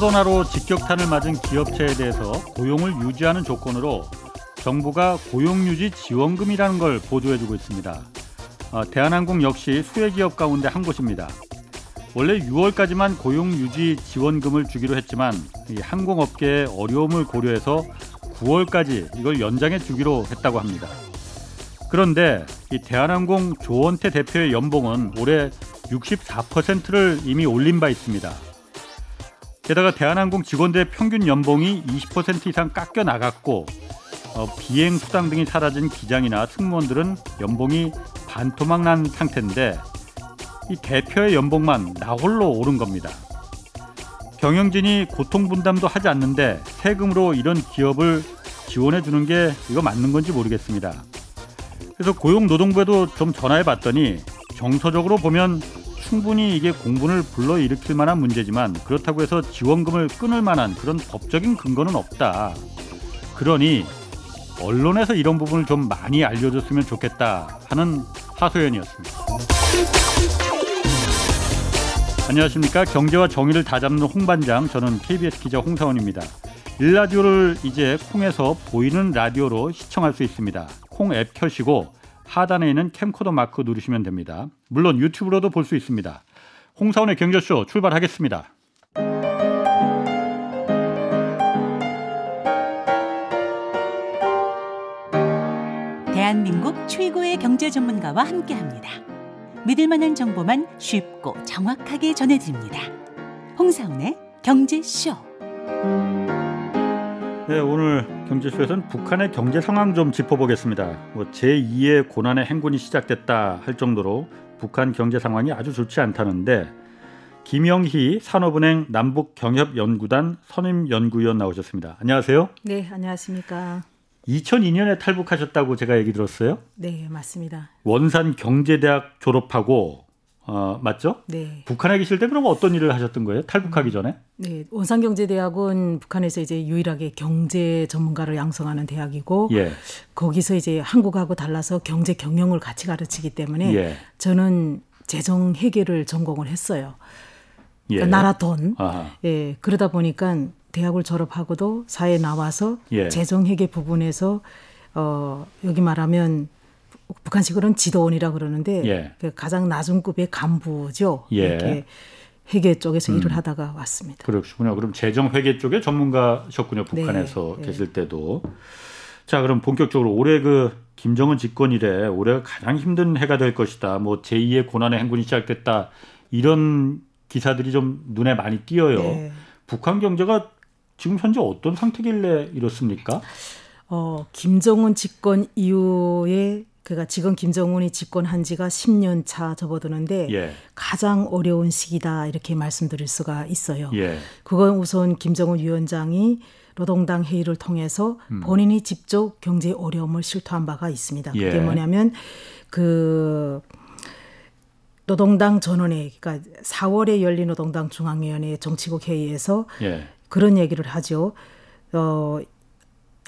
코로나로 직격탄을 맞은 기업체에 대해서 고용을 유지하는 조건으로 정부가 고용유지 지원금이라는 걸 보조해주고 있습니다. 어, 대한항공 역시 수혜 기업 가운데 한 곳입니다. 원래 6월까지만 고용유지 지원금을 주기로 했지만 항공업계의 어려움을 고려해서 9월까지 이걸 연장해 주기로 했다고 합니다. 그런데 이 대한항공 조원태 대표의 연봉은 올해 64%를 이미 올린 바 있습니다. 게다가 대한항공 직원들의 평균 연봉이 20% 이상 깎여 나갔고 어, 비행 수당 등이 사라진 기장이나 승무원들은 연봉이 반토막 난 상태인데 이 대표의 연봉만 나홀로 오른 겁니다. 경영진이 고통 분담도 하지 않는데 세금으로 이런 기업을 지원해 주는 게 이거 맞는 건지 모르겠습니다. 그래서 고용노동부에도 좀 전화해 봤더니 정서적으로 보면 충분히 이게 공분을 불러일으킬 만한 문제지만 그렇다고 해서 지원금을 끊을 만한 그런 법적인 근거는 없다. 그러니 언론에서 이런 부분을 좀 많이 알려줬으면 좋겠다 하는 하소연이었습니다. 안녕하십니까 경제와 정의를 다잡는 홍반장 저는 KBS 기자 홍사원입니다. 일라디오를 이제 콩에서 보이는 라디오로 시청할 수 있습니다. 콩 앱 켜시고 하단에 있는 캠코더 마크 누르시면 됩니다. 물론 유튜브로도 볼 수 있습니다. 홍사원의 경제쇼 출발하겠습니다. 대한민국 최고의 경제 전문가와 함께합니다. 믿을 만한 정보만 쉽고 정확하게 전해드립니다. 홍사원의 경제쇼. 네, 오늘 경제쇼에서는 북한의 경제 상황 좀 짚어보겠습니다. 뭐 제2의 고난의 행군이 시작됐다 할 정도로 북한 경제 상황이 아주 좋지 않다는데 김영희 산업은행 남북 경협 연구단 선임 연구위원 나오셨습니다. 안녕하세요. 네, 안녕하십니까. 2002년에 탈북하셨다고 제가 얘기 들었어요. 네, 맞습니다. 원산 경제대학 졸업하고 어, 맞죠? 네. 북한에 계실 때 그럼 어떤 일을 하셨던 거예요? 탈북하기 전에? 네, 원산경제대학은 북한에서 이제 유일하게 경제 전문가를 양성하는 대학이고 예. 거기서 이제 한국하고 달라서 경제 경영을 같이 가르치기 때문에 예. 저는 재정 회계를 전공을 했어요. 예. 그러니까 나라 돈. 아하. 예, 그러다 보니까 대학을 졸업하고도 사회에 나와서 예. 재정 회계 부분에서 어 여기 말하면 북한식으로는 지도원이라 그러는데 예. 그 가장 낮은 급의 간부죠. 예. 이렇게 회계 쪽에서 음. 일을 하다가 왔습니다. 그렇군요. 그럼 재정 회계 쪽에 전문가셨군요. 북한에서 네. 계실 때도. 자, 그럼 본격적으로 올해 그 김정은 집권 이래 올해가 가장 힘든 해가 될 것이다. 뭐 제2의 고난의 행군이 시작됐다. 이런 기사들이 좀 눈에 많이 띄어요. 네. 북한 경제가 지금 현재 어떤 상태길래 이렇습니까? 어, 김정은 집권 이후에 그가 지금 김정은이 집권한 지가 10년 차 접어드는데 예. 가장 어려운 시기다 이렇게 말씀드릴 수가 있어요. 예. 그건 우선 김정은 위원장이 노동당 회의를 통해서 음. 본인이 직접 경제 어려움을 실토한 바가 있습니다. 그게 예. 뭐냐면 그 노동당 전원회 그러니까 4월에 열린 노동당 중앙위원회 정치국 회의에서 예. 그런 얘기를 하죠. 어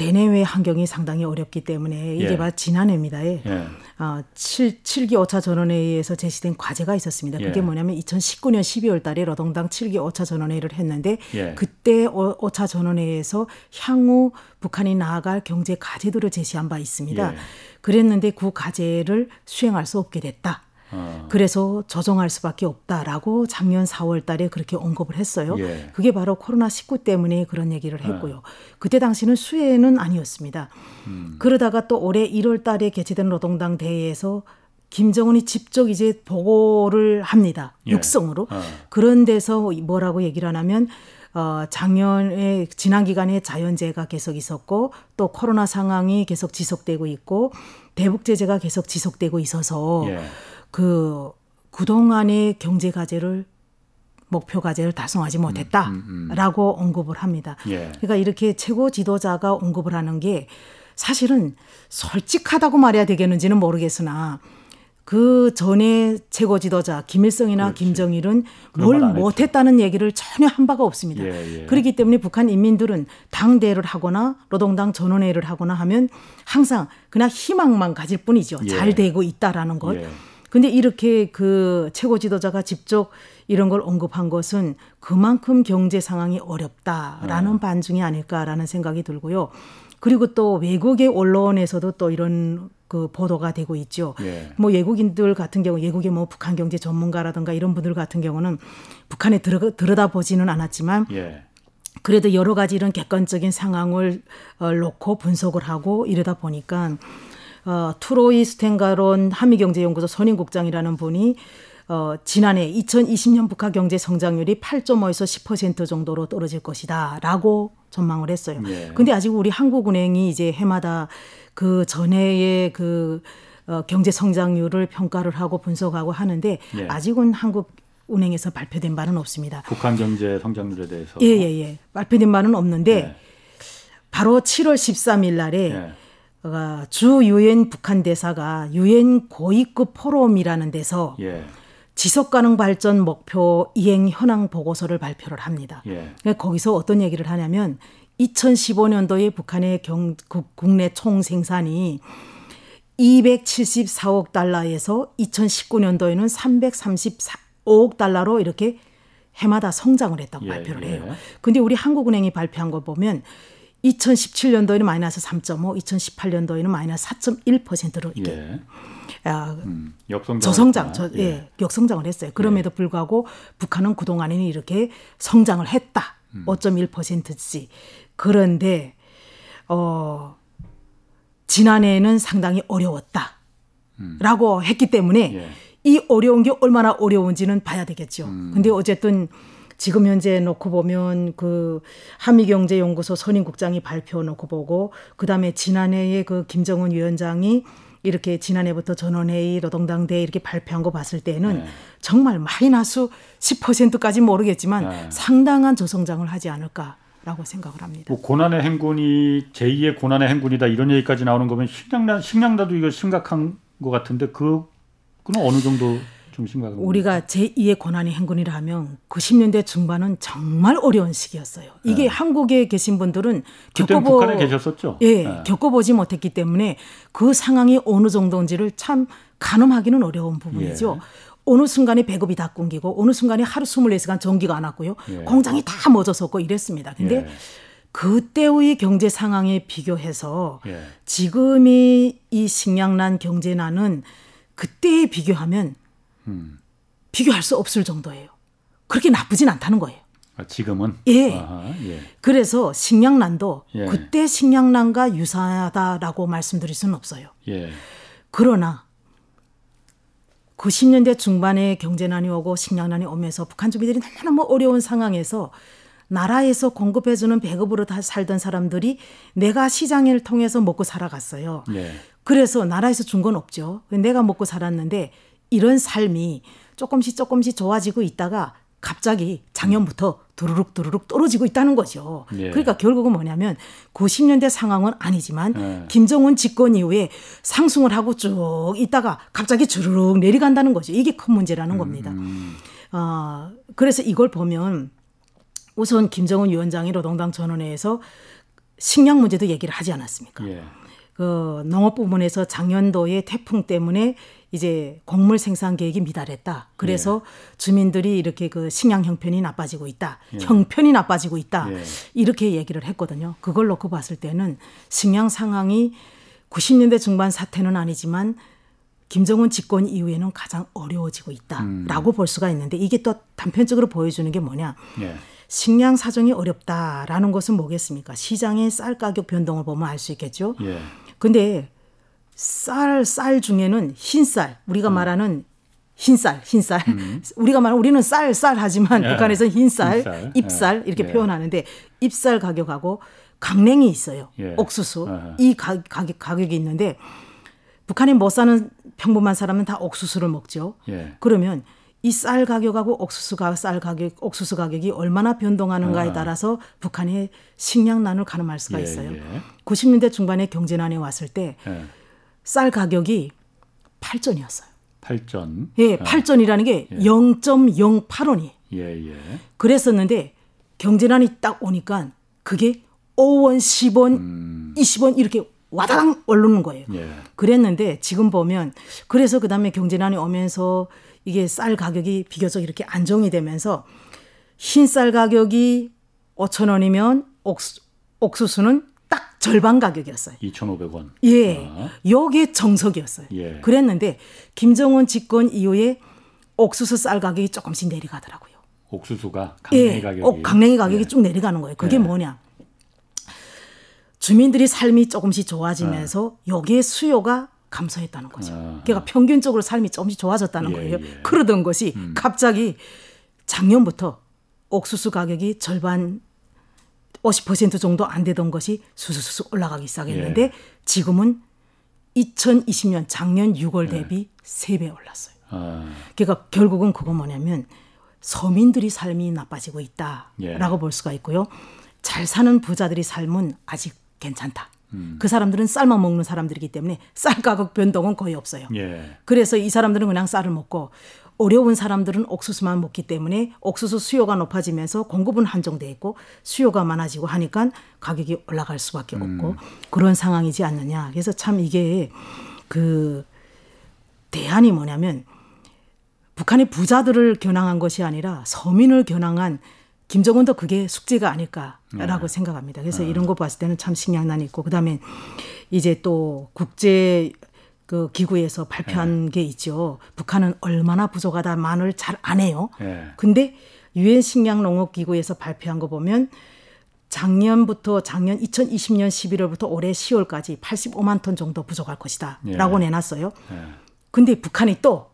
대내외 환경이 상당히 어렵기 때문에 이게 예. 바로 지난해입니다. 예. 예. 어, 7, 7기 5차 전원회의에서 제시된 과제가 있었습니다. 그게 예. 뭐냐면 2019년 12월 달에 노동당 7기 5차 전원회의를 했는데 예. 그때 5, 차 전원회의에서 향후 북한이 나아갈 경제 과제들을 제시한 바 있습니다. 예. 그랬는데 그 과제를 수행할 수 없게 됐다. 어. 그래서 조정할 수밖에 없다라고 작년 4월 달에 그렇게 언급을 했어요. 예. 그게 바로 코로나 19 때문에 그런 얘기를 했고요. 그때 당시는 수혜는 아니었습니다. 음. 그러다가 또 올해 1월 달에 개최된 노동당 대회에서 김정은이 직접 이제 보고를 합니다. 예. 육성으로. 어. 그런 데서 뭐라고 얘기를 하냐면 어, 작년에 지난 기간에 자연재해가 계속 있었고 또 코로나 상황이 계속 지속되고 있고 대북 제재가 계속 지속되고 있어서 예. 그 그동안의 경제 과제를 목표 과제를 달성하지 음, 못했다라고 언급을 합니다. 예. 그러니까 이렇게 최고 지도자가 언급을 하는 게 사실은 솔직하다고 말해야 되겠는지는 모르겠으나 그 전에 최고 지도자 김일성이나 그렇지. 김정일은 뭘. 못했다는 얘기를 전혀 한 바가 없습니다. 예, 예. 그렇기 때문에 북한 인민들은 당대를 하거나 노동당 전원회를 하거나 하면 항상 그냥 희망만 가질 뿐이죠. 예. 잘 되고 있다라는 것. 예. 근데 이렇게 그 최고 지도자가 직접 이런 걸 언급한 것은 그만큼 경제 상황이 어렵다라는 네. 반증이 아닐까라는 생각이 들고요. 그리고 또 외국의 언론에서도 또 이런 그 보도가 되고 있죠. 예. 뭐 외국인들 같은 경우 외국의 뭐 북한 경제 전문가라든가 이런 분들 같은 경우는 북한에 들어, 들여다 보지는 않았지만 예. 그래도 여러 가지 이런 객관적인 상황을 어, 놓고 분석을 하고 이러다 보니까 어, 투로이 스텐가론 한미경제연구소 선임국장이라는 분이 어, 지난해 2020년 북한 경제 성장률이 8.5에서 10% 정도로 떨어질 것이다 라고 전망을 했어요. 예. 근데 아직 우리 한국은행이 이제 해마다 그 전해의 그 어, 경제 성장률을 평가를 하고 분석하고 하는데 예. 아직은 한국 은행에서 발표된 바는 없습니다. 북한 경제 성장률에 대해서 예, 예, 예. 발표된 바는 없는데 예. 바로 7월 13일 날에 주 유엔 북한 대사가 유엔 고위급 포럼이라는 데서 예. 지속 가능 발전 목표 이행 현황 보고서를 발표를 합니다. 예. 그러니까 거기서 어떤 얘기를 하냐면 2015년도에 북한의 경, 국- 국내 총 생산이 274억 달러에서 2019년도에는 334억 달러로 이렇게 해마다 성장을 했다고 예, 발표를 예. 해요. 근데 우리 한국은행이 발표한 거 보면 2017년도에는 마이너스 3.5, 2018년도에는 마이너스 4.1%로 이렇게 예. 아, 음, 역성장 저성장, 저, 예. 역성장을 했어요. 그럼에도 불구하고 북한은 그동안에는 이렇게 성장을 했다. 음. 5.1%씩. 그런데, 어, 지난해에는 상당히 어려웠다. 라고 했기 때문에 음. 예. 이 어려운 게 얼마나 어려운지는 봐야 되겠죠. 음. 근데 어쨌든 지금 현재 놓고 보면 그 한미경제연구소 선임국장이 발표 놓고 보고 그 다음에 지난해에 그 김정은 위원장이 이렇게 지난해부터 전원회의 노동당대 이렇게 발표한 거 봤을 때는 네. 정말 마이너스 10%까지 모르겠지만 네. 상당한 저성장을 하지 않을까 라고 생각을 합니다. 뭐 고난의 행군이 제2의 고난의 행군이다 이런 얘기까지 나오는 거면 식량나 식량나도 이거 심각한 것 같은데 그 그는 어느 정도 좀 심각한 겁니까? 우리가 제2의 고난의 행군이라 하면 90년대 중반은 정말 어려운 시기였어요. 이게 한국에 계신 분들은 네. 겪어보 북한에 계셨었죠. 예, 네. 겪어보지 못했기 때문에 그 상황이 어느 정도인지를 참 가늠하기는 어려운 부분이죠. 예. 어느 순간에 배급이 다 끊기고 어느 순간에 하루 24시간 전기가 안 왔고요. 예. 공장이 다 멎어섰고 이랬습니다. 근데 예. 그때의 경제 상황에 비교해서 예. 지금이 이 식량난 경제난은 그때에 비교하면 음. 비교할 수 없을 정도예요. 그렇게 나쁘진 않다는 거예요. 아, 지금은 예. 아하, 예. 그래서 식량난도 예. 그때 식량난과 유사하다라고 말씀드릴 수는 없어요. 예. 그러나 90년대 중반에 경제난이 오고 식량난이 오면서 북한 주민들이 너무너무 어려운 상황에서 나라에서 공급해주는 배급으로 다 살던 사람들이 내가 시장을 통해서 먹고 살아갔어요. 예. 그래서 나라에서 준 건 없죠. 내가 먹고 살았는데 이런 삶이 조금씩 조금씩 좋아지고 있다가 갑자기 작년부터 두루룩 두루룩 떨어지고 있다는 거죠. 예. 그러니까 결국은 뭐냐면 90년대 상황은 아니지만 예. 김정은 집권 이후에 상승을 하고 쭉 있다가 갑자기 주르륵 내려간다는 거죠. 이게 큰 문제라는 겁니다. 음. 어, 그래서 이걸 보면 우선 김정은 위원장이 노동당 전원회에서 식량 문제도 얘기를 하지 않았습니까? 예. 그 농업 부문에서 작년도에 태풍 때문에 이제 곡물 생산 계획이 미달했다. 그래서 주민들이 이렇게 그 식량 형편이 나빠지고 있다. 형편이 나빠지고 있다. 예. 이렇게 얘기를 했거든요. 그걸 놓고 봤을 때는 식량 상황이 90년대 중반 사태는 아니지만 김정은 집권 이후에는 가장 어려워지고 있다라고 볼 수가 있는데 이게 또 단편적으로 보여주는 게 뭐냐? 예. 식량 사정이 어렵다라는 것은 뭐겠습니까? 시장의 쌀 가격 변동을 보면 알 수 있겠죠. 예. 근데 쌀, 쌀 중에는 흰쌀, 우리가 음. 말하는 흰쌀, 흰쌀. 우리가 말하는 우리는 쌀, 쌀 하지만 예. 북한에서는 흰쌀, 흰쌀. 잎쌀 예. 이렇게 예. 표현하는데 잎쌀 가격하고 강냉이 있어요. 예. 옥수수. 아하. 이 가, 가격, 가격이 있는데 북한에 못 사는 평범한 사람은 다 옥수수를 먹죠. 예. 그러면 이 쌀 가격하고 옥수수 가, 쌀 가격, 옥수수 가격이 얼마나 변동하는가에 아. 따라서 북한의 식량난을 가늠할 수가 예, 있어요. 예. 90년대 중반에 경제난이 왔을 때 쌀 예. 가격이 8전이었어요. 8전. 예, 아, 8전이라는 게 0.08원이. 예, 예. 그랬었는데 경제난이 딱 오니까 그게 5원, 10원, 음. 20원 이렇게 와다당 오르는 거예요. 예. 그랬는데 지금 보면 그래서 그다음에 경제난이 오면서 이게 쌀 가격이 비교적 이렇게 안정이 되면서 흰 쌀 가격이 5천 원이면 옥수, 옥수수는 딱 절반 가격이었어요. 2,500원. 예, 아. 요게 정석이었어요. 예. 그랬는데 김정은 집권 이후에 옥수수 쌀 가격이 조금씩 내려가더라고요. 옥수수가 강냉이 예, 가격이 어, 강냉이 가격이 예. 쭉 내려가는 거예요. 그게 예. 뭐냐? 주민들이 삶이 조금씩 좋아지면서 여기에 수요가 감소했다는 거죠. 아. 그러니까 평균적으로 삶이 조금씩 좋아졌다는 예, 거예요. 예. 음. 그러던 것이 갑자기 작년부터 옥수수 가격이 절반 50% 정도 안 되던 것이 수수수수 올라가기 시작했는데 예. 지금은 2020년 작년 6월 대비 세배 올랐어요. 아, 그러니까 결국은 그거 뭐냐면 서민들이 삶이 나빠지고 있다라고 예. 볼 수가 있고요. 잘 사는 부자들이 삶은 아직 괜찮다. 음. 그 사람들은 쌀만 먹는 사람들이기 때문에 쌀 가격 변동은 거의 없어요. 예. 그래서 이 사람들은 그냥 쌀을 먹고 어려운 사람들은 옥수수만 먹기 때문에 옥수수 수요가 높아지면서 공급은 한정돼 있고 수요가 많아지고 하니까 가격이 올라갈 수밖에 없고 그런 상황이지 않느냐. 그래서 참 이게 그 대안이 뭐냐면 북한이 부자들을 겨냥한 것이 아니라 서민을 겨냥한 김정은도 그게 숙제가 아닐까라고 생각합니다. 그래서 이런 거 봤을 때는 참 신경난이 있고 그다음에 이제 또 국제 그 기구에서 발표한 게 있죠. 북한은 얼마나 부족하다만을 잘 안 해요. 예. 근데 유엔 식량 농업 기구에서 발표한 거 보면 작년부터 작년 2020년 11월부터 올해 10월까지 85만 톤 정도 부족할 것이다라고 예. 내놨어요. 예. 근데 북한이 또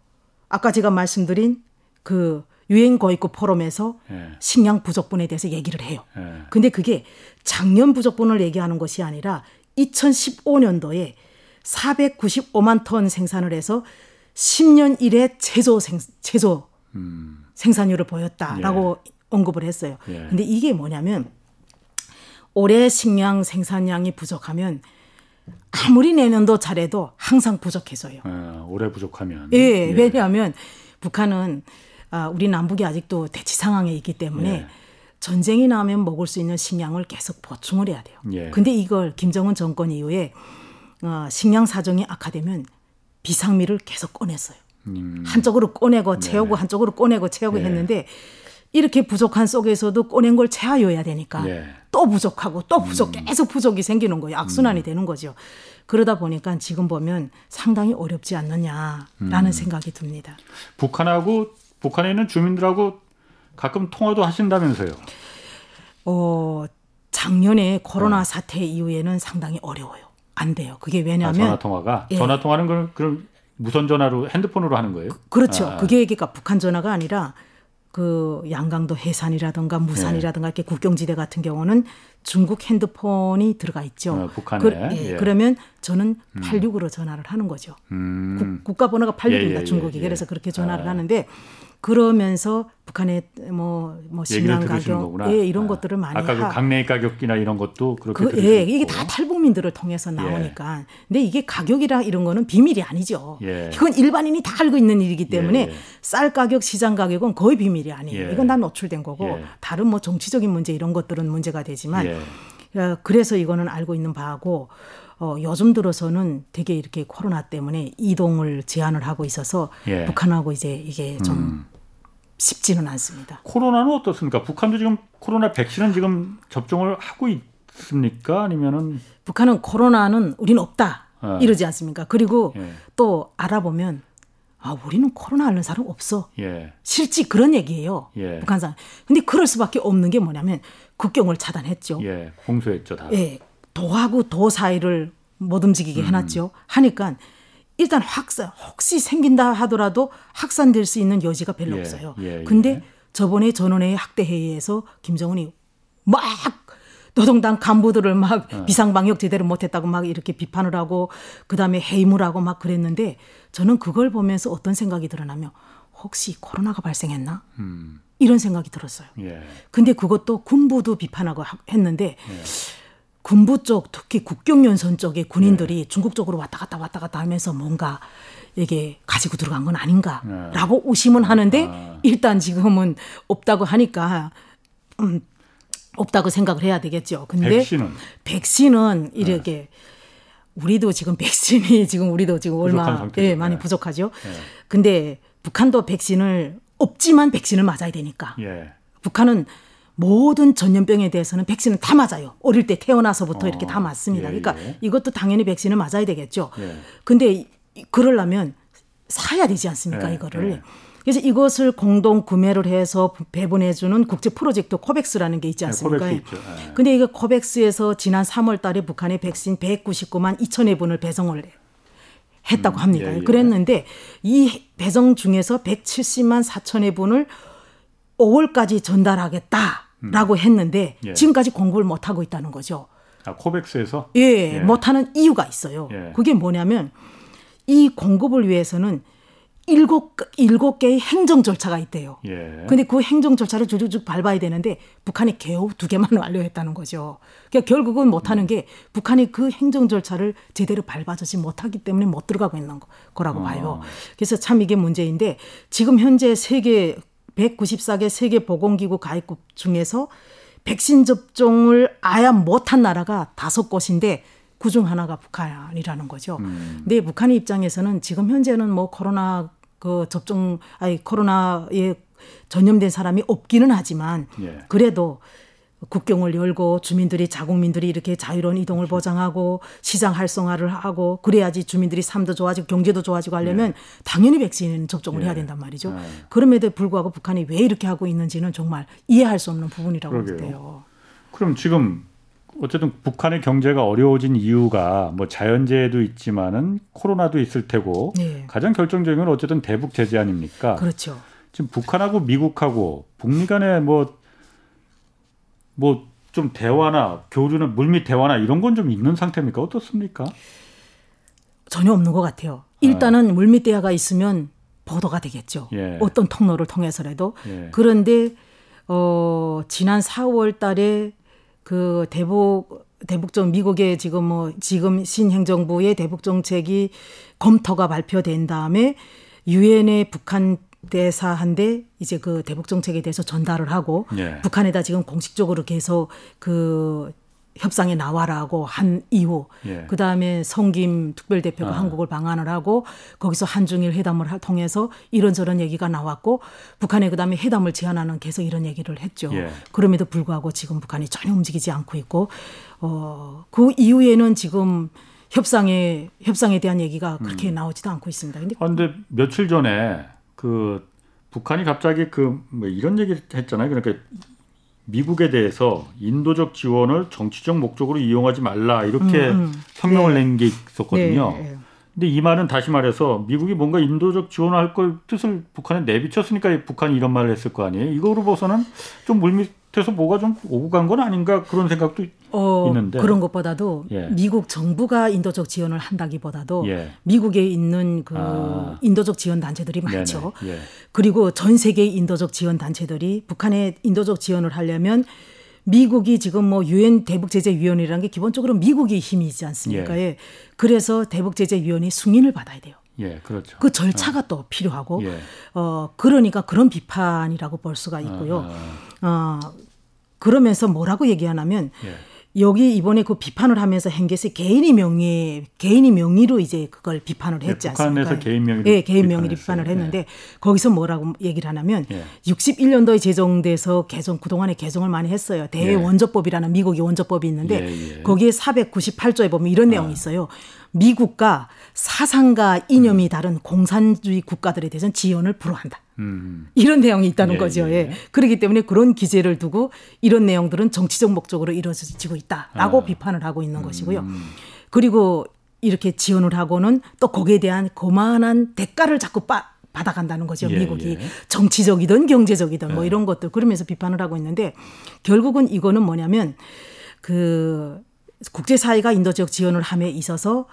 아까 제가 말씀드린 그 유엔 고위급 포럼에서 예. 식량 부족분에 대해서 얘기를 해요. 예. 근데 그게 작년 부족분을 얘기하는 것이 아니라 2015년도에 495만 톤 생산을 해서 10년 이래 최저 생 최저 생산율을 보였다라고 언급을 했어요. 예. 근데 이게 뭐냐면 올해 식량 생산량이 부족하면 아무리 내년도 잘해도 항상 부족해서요. 어, 올해 부족하면 예, 왜냐하면 북한은 아, 우리 남북이 아직도 대치 상황에 있기 때문에 예. 전쟁이 나면 먹을 수 있는 식량을 계속 보충을 해야 돼요. 예. 근데 이걸 김정은 정권 이후에 어, 식량 사정이 악화되면 비상미를 계속 꺼냈어요. 음, 한쪽으로 꺼내고 채우고 한쪽으로 꺼내고 채우고 예. 했는데 이렇게 부족한 속에서도 꺼낸 걸 채워야 되니까 예. 또 부족하고 또 부족 계속 부족이 생기는 거예요. 악순환이 되는 거죠. 그러다 보니까 지금 보면 상당히 어렵지 않느냐라는 생각이 듭니다. 북한하고 북한에 있는 주민들하고 가끔 통화도 하신다면서요. 어, 작년에 코로나 사태 이후에는 상당히 어려워요. 안 돼요. 그게 아, 왜냐하면 전화 통화가 예. 전화 통화는 그럼 그럼 무선 전화로 핸드폰으로 하는 거예요? 그렇죠. 아, 그게 그러니까 북한 전화가 아니라 그 양강도 해산이라든가 무산이라든가 이렇게 국경지대 같은 경우는 중국 핸드폰이 들어가 있죠. 어, 북한에. 그, 예, 예. 그러면 저는 86으로 전화를 하는 거죠. 음, 국, 가 번호가 86입니다. 예, 예, 예, 중국이. 예. 그래서 그렇게 전화를 아. 하는데 그러면서 북한의 뭐, 뭐 들으시는 가격. 예, 이런 아, 것들을 많이 아까 그 하, 강냉이 가격이나 이런 것도 그렇게 그, 예, 이게 다 탈북민들을 통해서 나오니까. 근데 이게 가격이랑 이런 거는 비밀이 아니죠. 예. 이건 일반인이 다 알고 있는 일이기 때문에 예, 예. 쌀 가격, 시장 가격은 거의 비밀이 아니에요. 예. 이건 다 노출된 거고 예. 다른 뭐 정치적인 문제 이런 것들은 문제가 되지만 예. 어, 그래서 이거는 알고 있는 바고 어, 요즘 들어서는 되게 이렇게 코로나 때문에 이동을 제한을 하고 있어서 예. 음. 북한하고 이제 이게 좀 쉽지는 않습니다. 코로나는 어떻습니까? 북한도 지금 코로나 백신은 지금 접종을 하고 있습니까? 아니면은 북한은 코로나는 우리는 없다 어. 이러지 않습니까? 그리고 예. 또 알아보면 아 우리는 코로나 앓는 사람 없어. 예. 실제 그런 얘기예요. 예. 북한 사람. 근데 그럴 수밖에 없는 게 뭐냐면 국경을 차단했죠. 예. 공소했죠, 다. 예, 도하고 도 사이를 못 움직이게 해놨죠. 하니까 일단 확산 혹시 생긴다 하더라도 확산될 수 있는 여지가 별로 예, 없어요. 예, 근데 예. 저번에 전원회 학대 회의에서 김정은이 막 노동당 간부들을 막 어. 비상 방역 제대로 못했다고 막 이렇게 비판을 하고 그다음에 해임을 하고 막 그랬는데 저는 그걸 보면서 어떤 생각이 드러나면 혹시 코로나가 발생했나 음. 이런 생각이 들었어요. 예. 근데 그것도 군부도 비판하고 하- 했는데 예. 군부 쪽 특히 국경연선 쪽의 군인들이 예. 중국 쪽으로 왔다 갔다 왔다 갔다 하면서 뭔가 이게 가지고 들어간 건 아닌가라고 예. 의심은 하는데 아. 일단 지금은 없다고 하니까 음, 없다고 생각을 해야 되겠죠. 근데 백신은 백신은 이렇게 우리도 지금 백신이 지금 우리도 지금 얼마. 예, 많이 예. 부족하죠. 예. 근데 북한도 백신을 없지만 백신을 맞아야 되니까. 예. 북한은 모든 전염병에 대해서는 백신은 다 맞아요. 어릴 때 태어나서부터 어, 이렇게 다 맞습니다. 예, 그러니까 예. 이것도 당연히 백신을 맞아야 되겠죠. 예. 근데 그러려면 사야 되지 않습니까, 예, 이거를. 예. 그래서 이것을 공동 구매를 해서 배분해주는 국제 프로젝트 코백스라는 게 있지 않습니까? 네, 코백스 있죠. 예. 근데 이거 코백스에서 지난 3월 달에 북한에 백신 199만 2천여 분을 배송을 했다고 합니다. 예, 예. 그랬는데 이 배송 중에서 170만 4천여 분을 5월까지 전달하겠다 라고 했는데 예. 지금까지 공급을 못 하고 있다는 거죠. 아, 코백스에서 예, 예. 못 하는 이유가 있어요. 예. 그게 뭐냐면 이 공급을 위해서는 일곱 일곱 개의 행정 절차가 있대요. 예. 근데 그 행정 절차를 쭉쭉 밟아야 되는데 북한이 겨우 두 개만 완료했다는 거죠. 그러니까 결국은 못 하는 게 북한이 그 행정 절차를 제대로 밟아주지 못하기 때문에 못 들어가고 있는 거- 거라고 봐요. 그래서 참 이게 문제인데 지금 현재 세계 194개 세계 보건기구 가입국 중에서 백신 접종을 아예 못한 나라가 다섯 곳인데 그중 하나가 북한이라는 거죠. 근데 북한의 입장에서는 지금 현재는 뭐 코로나 그 접종 아니 코로나에 전염된 사람이 없기는 하지만 예. 그래도 국경을 열고 주민들이 자국민들이 이렇게 자유로운 이동을 보장하고 시장 활성화를 하고 그래야지 주민들이 삶도 좋아지고 경제도 좋아지고 하려면 당연히 백신 접종을 예. 해야 된단 말이죠. 예. 그럼에도 불구하고 북한이 왜 이렇게 하고 있는지는 정말 이해할 수 없는 부분이라고. 보세요. 그럼 지금 어쨌든 북한의 경제가 어려워진 이유가 뭐 자연재해도 있지만은 코로나도 있을 테고 네. 가장 결정적인 건 어쨌든 대북 제재 아닙니까? 그렇죠. 지금 북한하고 미국하고 북미 간에 뭐 뭐 좀 대화나 교류나 물밑 대화나 이런 건 좀 있는 상태입니까? 어떻습니까? 전혀 없는 것 같아요. 일단은 물밑 대화가 있으면 보도가 되겠죠. 예. 어떤 통로를 통해서라도. 예. 그런데 어 지난 4월 달에 그 대북 대북정 미국의 지금 뭐 지금 신행정부의 대북 정책이 검토가 발표된 다음에 유엔의 북한 대사한테 이제 그 대북 정책에 대해서 전달을 하고 예. 북한에다 지금 공식적으로 계속 그 협상에 나와라고 한 이후 예. 그 다음에 성김 특별대표가 아. 한국을 방한을 하고 거기서 한중일 회담을 하- 통해서 이런저런 얘기가 나왔고 북한에 그 다음에 회담을 제안하는 계속 이런 얘기를 했죠. 예. 그럼에도 불구하고 지금 북한이 전혀 움직이지 않고 있고 어, 그 이후에는 지금 협상에 협상에 대한 얘기가 음. 그렇게 나오지도 않고 있습니다. 근데 그런데 며칠 전에 그 북한이 갑자기 그 뭐 이런 얘기를 했잖아요. 그러니까 미국에 대해서 인도적 지원을 정치적 목적으로 이용하지 말라 이렇게 음, 음. 성명을 낸게 있었거든요. 네, 네. 근데 이 말은 다시 말해서 미국이 뭔가 인도적 지원을 할걸 뜻을 북한에 내비쳤으니까 북한이 이런 말을 했을 거 아니에요. 이거로 봐서는 좀 물밑에서 뭐가 좀 오고 간 건 아닌가 그런 생각도 어, 있는데. 그런 것보다도 예. 미국 정부가 인도적 지원을 한다기보다도 예. 미국에 있는 그 아. 인도적 지원 단체들이 많죠. 예. 그리고 전 세계의 인도적 지원 단체들이 북한에 인도적 지원을 하려면 미국이 지금 뭐 유엔 대북 제재 위원회라는 게 기본적으로 미국이 힘이 있지 않습니까? 예. 그래서 대북 제재 위원회 승인을 받아야 돼요. 예, 그렇죠. 그 절차가 또 필요하고 예. 어 그러니까 그런 비판이라고 볼 수가 있고요. 아, 어 그러면서 뭐라고 얘기하냐면 예. 여기 이번에 그 비판을 하면서 한 것이 개인이 명의 개인이 명의로 이제 그걸 비판을 예, 했지 북한에서 않습니까? 개인 명의로 예, 개인 명의로 비판을. 했는데 거기서 뭐라고 얘기를 하냐면 예. 61년도에 제정돼서 개정 그동안에 개정을 많이 했어요. 예. 대원조법이라는 미국의 원조법이 있는데 예, 예. 거기에 498조에 보면 이런 내용이 있어요. 미국과 사상과 이념이 다른 공산주의 국가들에 대해서는 지원을 불허한다. 음. 이런 내용이 있다는 예, 거죠. 예. 예. 그렇기 때문에 그런 기재를 두고 이런 내용들은 정치적 목적으로 이루어지고 있다라고 아. 비판을 하고 있는 것이고요. 음. 그리고 이렇게 지원을 하고는 또 거기에 대한 고만한 대가를 자꾸 빠, 받아간다는 거죠. 예, 미국이 예. 정치적이든 경제적이든 뭐 이런 것들 그러면서 비판을 하고 있는데 결국은 이거는 뭐냐면 그 국제사회가 인도적 지원을 함에 있어서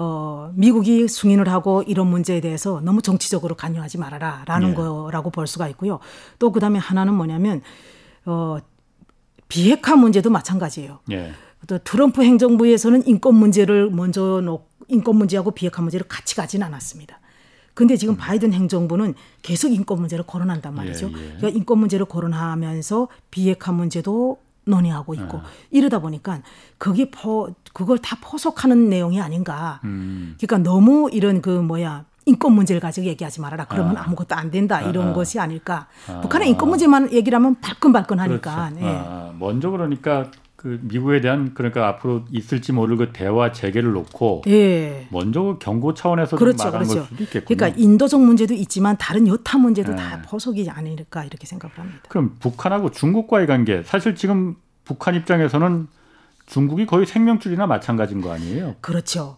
어, 미국이 승인을 하고 이런 문제에 대해서 너무 정치적으로 관여하지 말아라라는 예. 거라고 볼 수가 있고요. 또 그다음에 하나는 뭐냐면 어, 비핵화 문제도 마찬가지예요. 예. 또 트럼프 행정부에서는 인권 문제를 먼저 놓 인권 문제하고 비핵화 문제를 같이 가진 않았습니다. 근데 지금 바이든 행정부는 계속 인권 문제를 거론한단 말이죠. 음. 예, 예. 그러니까 인권 문제를 거론하면서 비핵화 문제도 논의하고 있고 이러다 보니까 그게 포 그걸 다 포석하는 내용이 아닌가. 음. 그러니까 너무 이런 그 뭐야 인권 문제를 가지고 얘기하지 말아라. 그러면 아. 아. 무것도안 된다. 이런 아. 것이 아닐까. 아. 북한의 인권 문제만 얘기를 하면 발끈발끈하니까. 그렇죠. 예. 아, 먼저 그러니까 그 미국에 대한 그러니까 앞으로 있을지 모를 그 대화 재개를 놓고 예. 먼저 그 경고 차원에서 좀 그렇죠, 말한 그렇죠. 걸 수도 있겠군요. 그러니까 인도적 문제도 있지만 다른 여타 문제도 예. 다 포석이 아닐까 이렇게 생각을 합니다. 그럼 북한하고 중국과의 관계 사실 지금 북한 입장에서는 중국이 거의 생명줄이나 마찬가지인 거 아니에요? 그렇죠.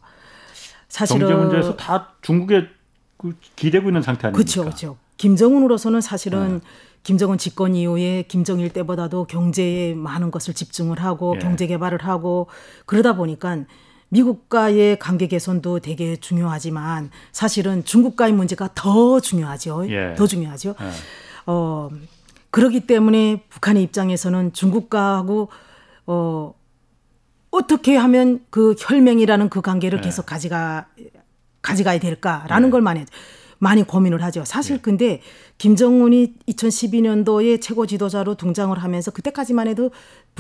사실은 경제 문제에서 다 중국에 그 기대고 있는 상태 아닙니까? 그렇죠, 그렇죠. 김정은으로서는 사실은 김정은 집권 이후에 김정일 때보다도 경제에 많은 것을 집중을 하고 예. 경제 개발을 하고 그러다 보니까 미국과의 관계 개선도 되게 중요하지만 사실은 중국과의 문제가 더 중요하죠. 예. 더 중요하죠. 예. 어, 그러기 때문에 북한의 입장에서는 중국과하고 어, 어떻게 하면 그 혈맹이라는 그 관계를 네. 계속 가져가 가져가야 될까라는 네. 걸 많이 많이 고민을 하죠. 사실 근데 김정은이 2012년도에 최고 지도자로 등장을 하면서 그때까지만 해도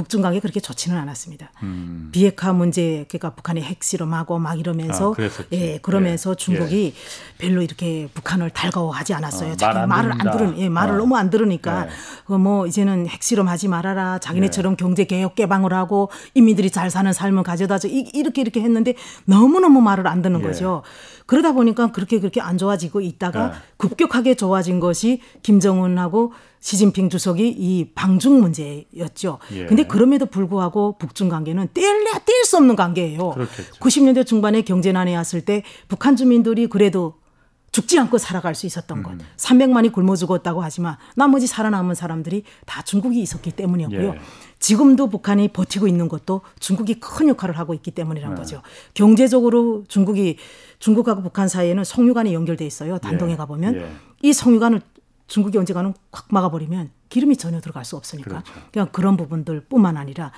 북중 관계 그렇게 좋지는 않았습니다. 음. 비핵화 문제 그러니까 북한이 핵실험하고 막 이러면서 아. 예 그러면서 예. 중국이 별로 이렇게 북한을 달가워하지 않았어요. 어, 자기 말을 안. 들은 예 말을 어. 너무 안 들으니까 예. 그뭐 이제는 핵실험하지 말아라. 네. 자기네처럼 경제 개혁 개방을 하고 인민들이 잘 사는 삶을 가져다줘 이- 이렇게 이렇게 했는데 너무 너무 말을 안 듣는 예. 거죠. 그러다 보니까 그렇게 그렇게 안 좋아지고 있다가 예. 급격하게 좋아진 것이 김정은하고 시진핑 주석이 이 방중 문제였죠. 예. 근데 그럼에도 불구하고 북중 관계는 뗄래야 뗄 수 없는 관계예요. 그렇겠죠. 90년대 중반에 경제난이 왔을 때 북한 주민들이 그래도 죽지 않고 살아갈 수 있었던 것. 300만이 굶어 죽었다고 하지만 나머지 살아남은 사람들이 다 중국이 있었기 때문이었고요. 예. 지금도 북한이 버티고 있는 것도 중국이 큰 역할을 하고 있기 때문이란 네. 거죠. 경제적으로 중국이 중국하고 북한 사이에는 송유관이 연결돼 있어요. 단동에 예. 가보면 예. 이 송유관을 중국이 언제가는 확 막아버리면 기름이 전혀 들어갈 수 없으니까 그렇죠. 그냥 그런 부분들뿐만 아니라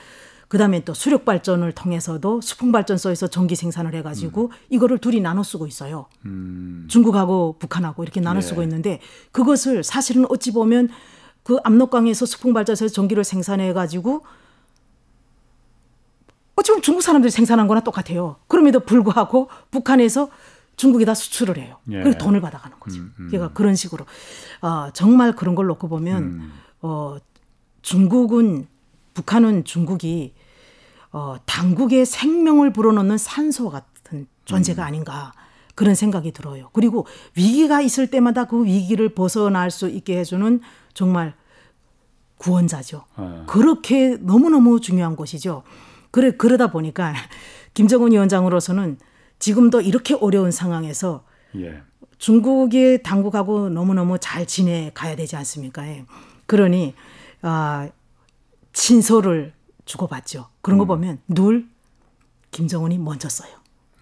그다음에 또 수력 발전을 통해서도 수풍 발전소에서 전기 생산을 해가지고 이거를 둘이 나눠 쓰고 있어요. 음. 중국하고 북한하고 이렇게 나눠 예. 쓰고 있는데 그것을 사실은 어찌 보면 그 압록강에서 수풍 발전소에서 전기를 생산해 가지고 어찌 보면 중국 사람들이 생산한 거나 똑같아요. 그럼에도 불구하고 북한에서 중국에다 수출을 해요. 예. 그래서 돈을 받아가는 거죠. 음, 음. 그러니까 그런 식으로 어, 정말 그런 걸 놓고 보면 음. 어, 중국은 북한은 중국이 어, 당국의 생명을 불어넣는 산소 같은 음. 존재가 아닌가 그런 생각이 들어요. 그리고 위기가 있을 때마다 그 위기를 벗어날 수 있게 해주는 정말 구원자죠. 어. 그렇게 너무너무 중요한 곳이죠. 그래, 그러다 보니까 김정은 위원장으로서는 지금도 이렇게 어려운 상황에서 예. 중국의 당국하고 너무너무 잘 지내가야 되지 않습니까? 예. 그러니, 아, 친서를 주고받죠. 그런 거 보면 늘 김정은이 먼저 써요.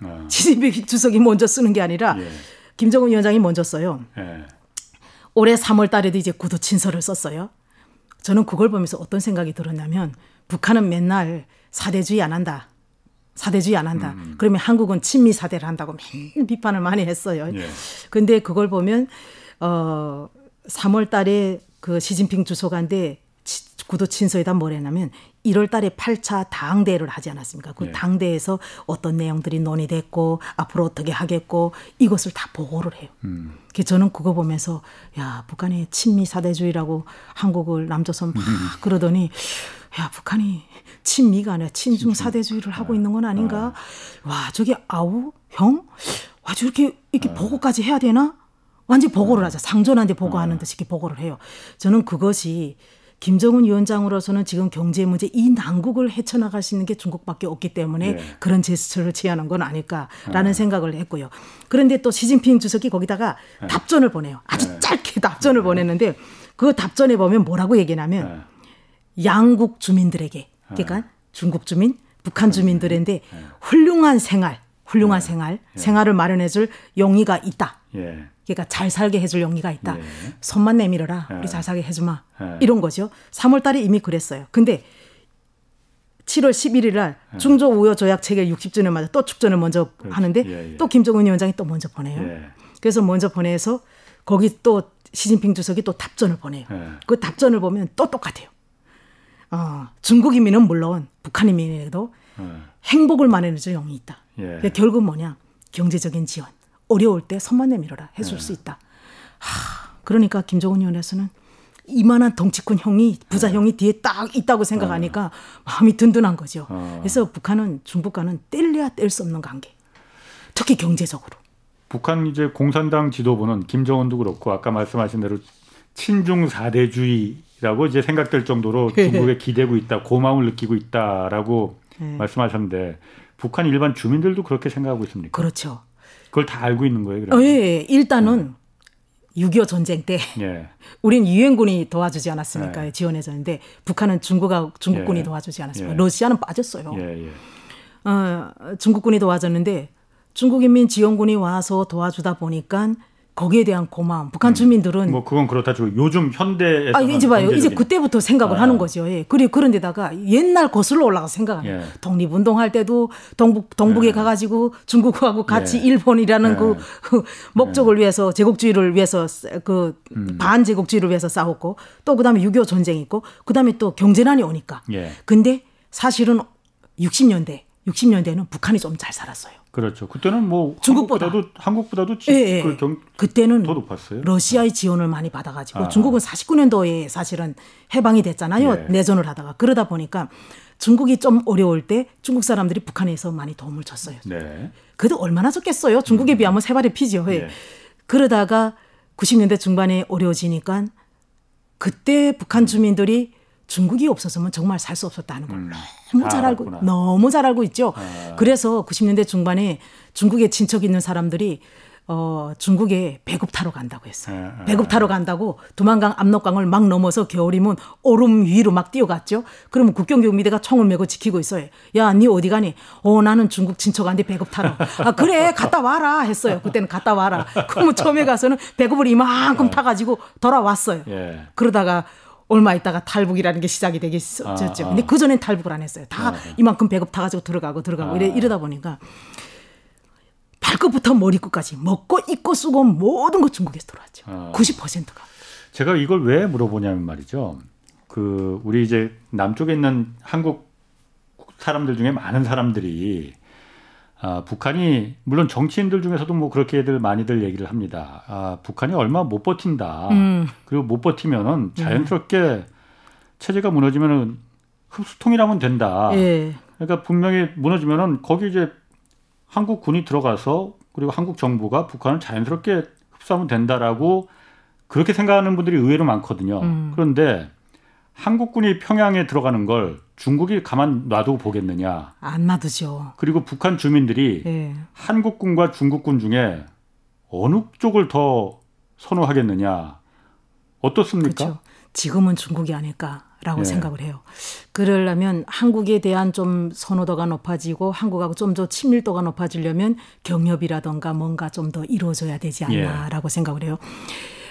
어. 시진핑 주석이 먼저 쓰는 게 아니라 예. 김정은 위원장이 먼저 써요. 예. 올해 3월 달에도 이제 구두 친서를 썼어요. 저는 그걸 보면서 어떤 생각이 들었냐면 북한은 맨날 사대주의 안 한다. 사대주의 안 한다. 그러면 한국은 친미 사대를 한다고 맨 비판을 많이 했어요. 예. 근데 그걸 보면 어 3월 달에 그 시진핑 주석한테 치- 구도 친서에다 뭘 했냐면 1월 달에 8차 당대를 하지 않았습니까? 그 예. 당대에서 어떤 내용들이 논의됐고 앞으로 어떻게 하겠고 이것을 다 보고를 해요. 음. 그 저는 그거 보면서 야 북한이 친미 사대주의라고 한국을 남조선 막 그러더니 야 북한이 친미가 아니라 친중 사대주의를 하고 있는 건 아닌가? 와 저게 아우 형? 와 저렇게 이렇게 보고까지 해야 되나? 완전 보고를 하자 상존한테 보고하는 듯이 이렇게 보고를 해요. 저는 그것이 김정은 위원장으로서는 지금 경제 문제 이 난국을 헤쳐나갈 수 있는 게 중국밖에 없기 때문에 예. 그런 제스처를 취하는 건 아닐까라는 생각을 했고요. 그런데 또 시진핑 주석이 거기다가 답전을 보내요. 아주 네. 짧게 답전을 보냈는데 그 답전에 보면 뭐라고 얘기냐면 예. 양국 주민들에게 그러니까 중국 주민, 북한 주민들인데 훌륭한 생활, 훌륭한 생활, 생활을 마련해줄 용의가 있다. 예. 그러니까 잘 살게 해줄 용의가 있다. 예. 손만 내밀어라. 예. 우리 잘 살게 해주마. 예. 이런 거죠. 3월 달에 이미 그랬어요. 근데 7월 11일 날 중조 우호 조약 체결 60주년 맞아 또 축전을 먼저 그렇지. 하는데 예, 예. 또 김정은 위원장이 또 먼저 보내요. 예. 그래서 먼저 보내서 거기 또 시진핑 주석이 또 답전을 보내요. 예. 그 답전을 보면 또 똑같아요. 어, 중국 인민은 물론 북한 인민에도 예. 행복을 마련해줄 영이 있다. 예. 결국 뭐냐 경제적인 지원 어려울 때 손만 내밀어라 해줄 예. 수 있다. 하, 그러니까 김정은 위원회에서는 이만한 덩치큰 형이 부자 예. 형이 뒤에 딱 있다고 생각하니까 마음이 든든한 거죠. 어. 그래서 북한은 중국과는 뗄래야 뗄 수 없는 관계. 특히 경제적으로. 북한 이제 공산당 지도부는 김정은도 그렇고 아까 말씀하신 대로 친중 사대주의 라고 이제 생각될 정도로 예. 중국에 기대고 있다, 고마움을 느끼고 있다라고 예. 말씀하셨는데 북한 일반 주민들도 그렇게 생각하고 있습니까? 그렇죠. 그걸 다 알고 있는 거예요, 어, 그러면? 예, 예. 일단은 6.25 전쟁 때 예. 우린 유엔군이 도와주지 않았습니까? 네. 지원해줬는데 북한은 중국하고 중국군이 예. 도와주지 않았습니까? 예. 러시아는 빠졌어요. 예, 예. 어, 중국군이 도와줬는데 중국인민 지원군이 와서 도와주다 보니까 거기에 대한 고마움. 북한 주민들은 뭐 그건 그렇다 치고 요즘 현대에서 아 이제 봐요. 이제 그때부터 생각을 아. 하는 거죠. 예. 그리 그런데다가 옛날 거슬러 올라가 생각하는 예. 독립운동할 때도 동북 동북에 예. 가가지고 중국하고 같이 예. 일본이라는 예. 그, 그 목적을 위해서 제국주의를 위해서 그 음. 반제국주의를 위해서 싸웠고 또 그다음에 6.25 전쟁이 있고 그다음에 또 경제난이 오니까. 예. 근데 사실은 60년대 60년대는 북한이 좀 잘 살았어요. 그렇죠. 그때는 뭐 중국보다. 한국보다도 한국보다도 지, 예, 예. 그 경, 그때는 더 높았어요. 러시아의 지원을 많이 받아가지고 아. 중국은 49년도에 사실은 해방이 됐잖아요. 예. 내전을 하다가 그러다 보니까 중국이 좀 어려울 때 중국 사람들이 북한에서 많이 도움을 줬어요. 네. 그래도 얼마나 좋겠어요. 중국에 비하면 세 발의 피죠. 예. 예. 그러다가 90년대 중반에 어려워지니까 그때 북한 주민들이 중국이 없었으면 정말 살 수 없었다는 걸 너무 다잘 알고 알았구나. 너무 잘 알고 있죠. 아. 그래서 90년대 중반에 중국에 친척 있는 사람들이 어 중국에 배급 타러 간다고 했어요. 아, 아. 배급 타러 간다고 두만강 압록강을 막 넘어서 겨울이면 오름 위로 막 뛰어갔죠. 그러면 국경경비대가 총을 메고 지키고 있어요. 야, 니 어디 가니? 어, 나는 중국 친척한테 배급 타러. 아, 그래, 갔다 와라 했어요. 그때는 갔다 와라. 그러면 처음에 가서는 배급을 이만큼 타가지고 돌아왔어요. 예. 그러다가 얼마 있다가 탈북이라는 게 시작이 되겠었죠. 아, 아. 근데 그 전엔 탈북을 안 했어요. 다 아. 이만큼 배급 타가지고 들어가고 들어가고 이래, 아. 이러다 보니까 발끝부터 머리끝까지 먹고 입고 쓰고 모든 것 중국에서 들어왔죠. 아. 90%가. 제가 이걸 왜 물어보냐면 말이죠. 그 우리 이제 남쪽에 있는 한국 사람들 중에 많은 사람들이 아, 북한이 물론 정치인들 중에서도 뭐 그렇게들 많이들 얘기를 합니다. 아, 북한이 얼마 못 버틴다. 음. 그리고 못 버티면은 자연스럽게 체제가 무너지면은 흡수통이라면 된다. 예. 그러니까 분명히 무너지면은 거기 이제 한국 군이 들어가서 그리고 한국 정부가 북한을 자연스럽게 흡수하면 된다라고 그렇게 생각하는 분들이 의외로 많거든요. 음. 그런데 한국군이 평양에 들어가는 걸 중국이 가만 놔두고 보겠느냐. 안 놔두죠. 그리고 북한 주민들이 예. 한국군과 중국군 중에 어느 쪽을 더 선호하겠느냐. 어떻습니까? 그렇죠. 지금은 중국이 아닐까라고 예. 생각을 해요. 그러려면 한국에 대한 좀 선호도가 높아지고 한국하고 좀 더 친밀도가 높아지려면 경협이라던가 뭔가 좀 더 이루어져야 되지 예. 않나라고 생각을 해요.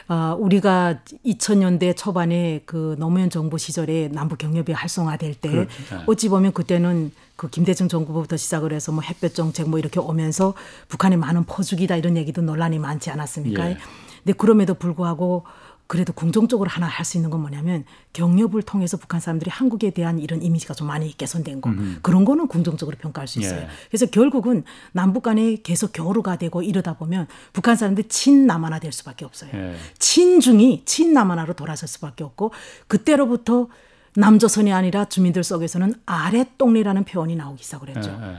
어, 우리가 2000년대 초반에 그 노무현 정부 시절에 남북 경협이 활성화될 때 그렇죠. 예. 어찌 보면 그때는 그 김대중 정부부터 시작을 해서 뭐 햇볕 정책 뭐 이렇게 오면서 북한이 많은 포주기다 이런 얘기도 논란이 많지 않았습니까? 예. 근데 그럼에도 불구하고 그래도 긍정적으로 하나 할 수 있는 건 뭐냐면 경협을 통해서 북한 사람들이 한국에 대한 이런 이미지가 좀 많이 개선된 거 그런 거는 긍정적으로 평가할 수 있어요. 예. 그래서 결국은 남북 간에 계속 교류가 되고 이러다 보면 북한 사람들이 친남하나 될 수밖에 없어요. 예. 친중이 친남하나로 돌아설 수밖에 없고 그때로부터 남조선이 아니라 주민들 속에서는 아랫동네라는 표현이 나오기 시작을 했죠. 예, 예.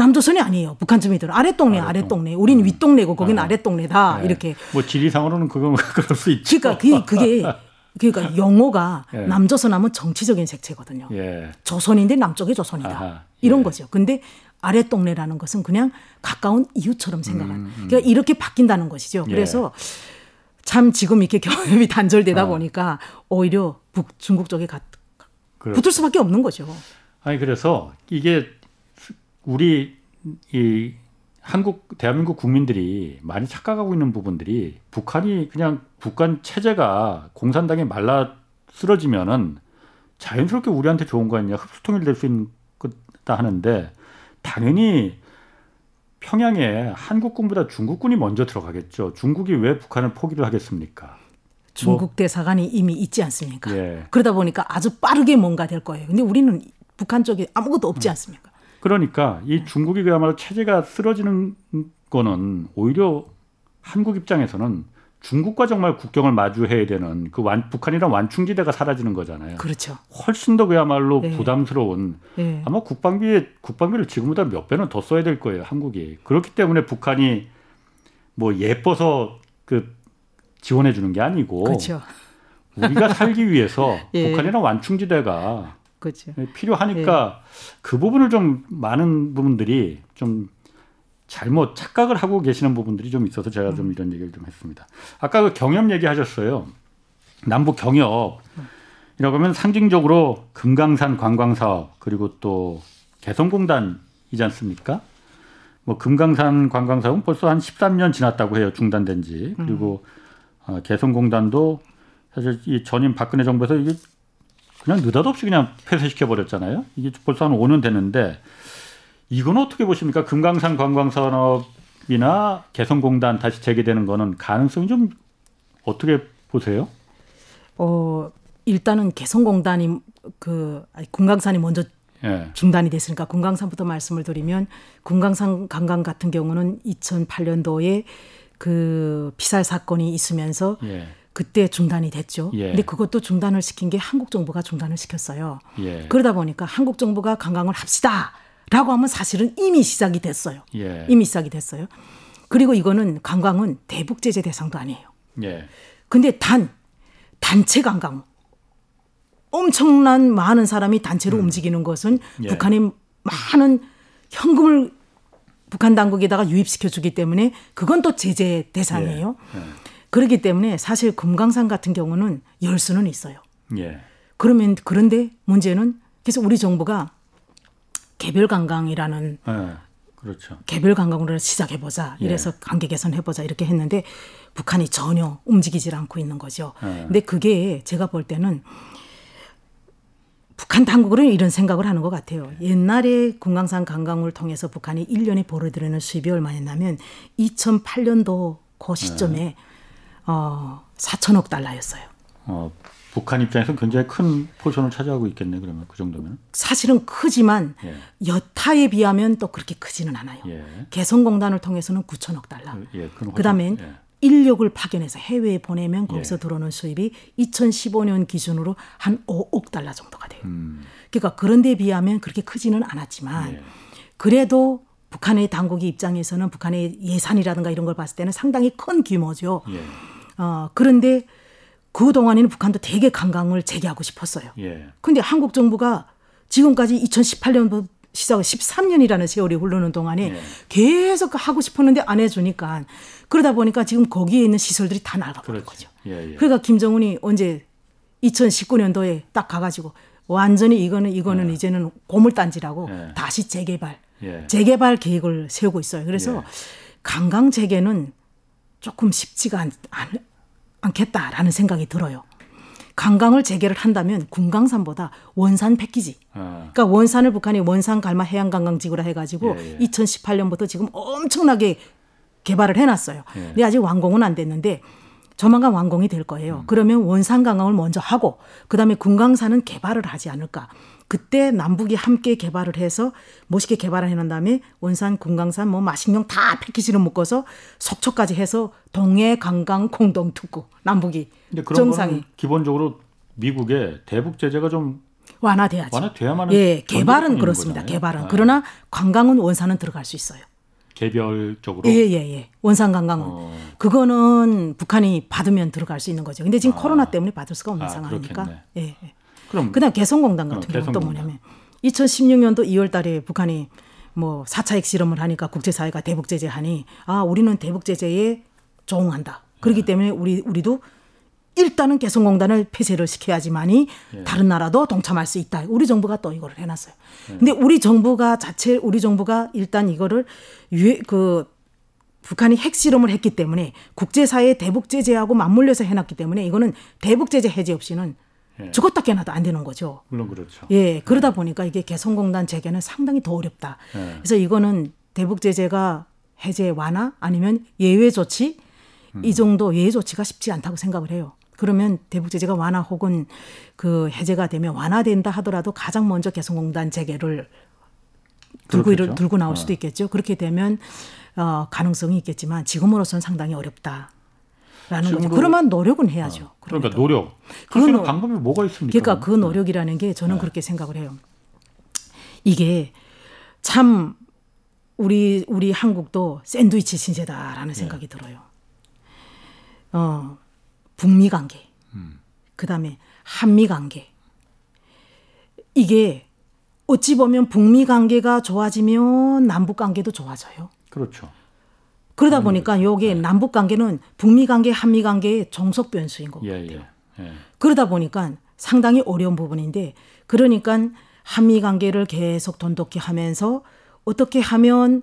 남조선이 아니에요. 북한 주민들은 아랫동네, 아랫동. 아랫동네. 우린 윗동네고 거기는 아. 아랫동네다. 예. 이렇게. 뭐 지리상으로는 그건 그럴 수 있죠. 그러니까 그게, 그게 그러니까 용어가 예. 남조선 하면 정치적인 색채거든요. 예. 조선인데 남쪽이 조선이다. 아하, 이런 예. 거죠. 근데 아랫동네라는 것은 그냥 가까운 이웃처럼 생각하는. 음, 음. 그러니까 이렇게 바뀐다는 것이죠. 예. 그래서 참 지금 이렇게 경협이 단절되다 어. 보니까 오히려 북 중국 쪽에 가, 그렇- 붙을 수밖에 없는 거죠. 아니 그래서 이게 우리 이 한국 대한민국 국민들이 많이 착각하고 있는 부분들이 북한이 그냥 북한 체제가 공산당에 말라 쓰러지면은 자연스럽게 우리한테 좋은 거 아니냐 흡수통일 될 수 있는 거다 하는데 당연히 평양에 한국군보다 중국군이 먼저 들어가겠죠. 중국이 왜 북한을 포기를 하겠습니까? 중국 대사관이 이미 있지 않습니까? 예. 그러다 보니까 아주 빠르게 뭔가 될 거예요. 근데 우리는 북한 쪽에 아무것도 없지 음. 않습니까? 그러니까 이 중국이 그야말로 체제가 쓰러지는 거는 오히려 한국 입장에서는 중국과 정말 국경을 마주해야 되는 그 완, 북한이란 완충지대가 사라지는 거잖아요. 그렇죠. 훨씬 더 그야말로 네. 부담스러운 예. 아마 국방비 국방비를 지금보다 몇 배는 더 써야 될 거예요 한국이 그렇기 때문에 북한이 뭐 예뻐서 그 지원해 주는 게 아니고 그렇죠. 우리가 살기 위해서 예. 북한이란 완충지대가 그렇죠. 필요하니까 그 부분을 좀 많은 부분들이 좀 잘못 착각을 하고 계시는 부분들이 좀 있어서 제가 좀 이런 얘기를 좀 했습니다. 아까 그 경협 얘기하셨어요. 남북 경협. 이라고 하면 상징적으로 금강산 관광 사업 그리고 또 개성공단이지 않습니까? 뭐 금강산 관광 사업은 벌써 한 13년 지났다고 해요. 중단된 지. 그리고 어, 개성공단도 사실 이 전임 박근혜 정부에서 이게 그냥 느닷없이 그냥 폐쇄시켜 버렸잖아요. 이게 벌써 한 5년 됐는데 이건 어떻게 보십니까? 금강산 관광 산업이나 개성공단 다시 재개되는 거는 가능성이 좀 어떻게 보세요? 어 일단은 개성공단이 그 아니, 금강산이 먼저 예. 중단이 됐으니까 금강산부터 말씀을 드리면 금강산 관광 같은 경우는 2008년도에 그 피살 사건이 있으면서 예. 그때 중단이 됐죠. 예. 근데 그것도 중단을 시킨 게 한국 정부가 중단을 시켰어요. 예. 그러다 보니까 한국 정부가 관광을 합시다 라고 하면 사실은 이미 시작이 됐어요. 예. 이미 시작이 됐어요. 그리고 이거는 관광은 대북 제재 대상도 아니에요. 예. 근데 단 단체 관광 엄청난 많은 사람이 단체로 움직이는 것은 예. 북한의 많은 현금을 북한 당국에다가 유입시켜 주기 때문에 그건 또 제재 대상이에요. 예. 그렇기 때문에 사실 금강산 같은 경우는 열 수는 있어요. 예. 그러면 그런데 문제는 그래서 우리 정부가 개별 관광이라는 예. 그렇죠. 개별 관광으로 시작해 보자. 예. 이래서 관계 개선 해 보자 이렇게 했는데 북한이 전혀 움직이질 않고 있는 거죠. 예. 근데 그게 제가 볼 때는 북한 당국은 이런 생각을 하는 것 같아요. 옛날에 금강산 관광을 통해서 북한이 1년에 벌어들이는 수입이 얼마였냐면 2008년도 그 시점에 어 4천억 달러였어요. 어, 북한 입장에서 굉장히 큰 포션을 차지하고 있겠네. 그러면 그 정도면. 사실은 크지만 예. 여타에 비하면 또 그렇게 크지는 않아요. 예. 개성공단을 통해서는 9천억 달러. 예. 그건 그다음엔 예. 인력을 파견해서 해외에 보내면 거기서 예. 들어오는 수입이 2015년 기준으로 한 5억 달러 정도가 돼요. 음. 그러니까 그런 데 비하면 그렇게 크지는 않았지만 예. 그래도 북한의 당국의 입장에서는 북한의 예산이라든가 이런 걸 봤을 때는 상당히 큰 규모죠. 예. 어, 그런데 그 동안에는 북한도 되게 관광을 재개하고 싶었어요. 예. 근데 한국 정부가 지금까지 2018년부터 시작 13년이라는 세월이 흐르는 동안에 예. 계속 하고 싶었는데 안 해주니까 그러다 보니까 지금 거기에 있는 시설들이 다 낡아버린 그렇지. 거죠. 예. 예. 그러니까 김정은이 언제 2019년도에 딱 가가지고 완전히 이거는 이거는 이제는 고물단지라고 예. 다시 재개발 예. 재개발 계획을 세우고 있어요. 그래서 예. 관광 재개는 조금 쉽지가 않, 않, 않겠다라는 생각이 들어요. 관광을 재개를 한다면 군강산보다 원산 패키지. 아. 그러니까 원산을 북한이 원산 갈마 해양 관광지구라 해가지고 예, 예. 2018년부터 지금 엄청나게 개발을 해놨어요. 예. 근데 아직 완공은 안 됐는데 조만간 완공이 될 거예요. 음. 그러면 원산 관광을 먼저 하고 그다음에 군강산은 개발을 하지 않을까. 그때 남북이 함께 개발을 해서 멋있게 개발을 해놓은 다음에 원산, 군강산, 뭐 마식령 다 패키지로 묶어서 속초까지 해서 동해 관광 공동 특구 남북이 정상이 기본적으로 미국의 대북 제재가 좀 완화돼야죠. 완화돼야만 예, 개발은 그렇습니다. 거잖아요. 개발은 아. 그러나 관광은 원산은 들어갈 수 있어요. 개별적으로 예, 예, 예. 원산 관광은 어. 그거는 북한이 받으면 들어갈 수 있는 거죠. 근데 지금 코로나 때문에 받을 수가 없는 아, 상황이니까. 그렇겠네. 예. 예. 그럼 그다음 개성공단 같은 어, 경우는 또. 뭐냐면 2016년도 2월 달에 북한이 뭐 4차 핵실험을 하니까 국제사회가 대북 제재하니 아, 우리는 대북 제재에 조응한다. 네. 그렇기 때문에 우리 우리도 일단은 개성공단을 폐쇄를 시켜야지만이 예. 다른 나라도 동참할 수 있다. 우리 정부가 또 이거를 해놨어요. 네. 근데 우리 정부가 자체 우리 정부가 일단 이거를 유해 그 북한이 핵실험을 했기 때문에 국제사회의 대북 제재하고 맞물려서 해놨기 때문에 이거는 대북 제재 해제 없이는 예. 죽었다 깨나도 안 되는 거죠. 물론 그렇죠. 예, 그러다 보니까 이게 개성공단 재개는 상당히 더 어렵다. 예. 그래서 이거는 대북 제재가 해제 완화 아니면 예외 조치 음. 이 정도 예외 조치가 쉽지 않다고 생각을 해요. 그러면 대북 제재가 완화 혹은 그 해제가 되면 완화된다 하더라도 가장 먼저 개성공단 재개를 들고 그렇겠죠. 들고 나올 어. 수도 있겠죠. 그렇게 되면 어, 가능성이 있겠지만 지금으로서는 상당히 어렵다. 라는 거죠. 그러면 노력은 해야죠. 그러니까 그럼에도. 노력. 수 있는 노- 방법이 뭐가 있습니까? 그러니까 그 노력이라는 게 저는 네. 그렇게 생각을 해요. 이게 참 우리 우리 한국도 샌드위치 신세다라는 생각이 들어요. 어 북미 관계, 그다음에 한미 관계. 이게 어찌 보면 북미 관계가 좋아지면 남북 관계도 좋아져요. 그렇죠. 그러다 보니까 요게 남북 관계는 북미 관계, 한미 관계의 종속 변수인 거고. 예, 예. 예. 그러다 보니까 상당히 어려운 부분인데 그러니까 한미 관계를 계속 돈독히 하면서 어떻게 하면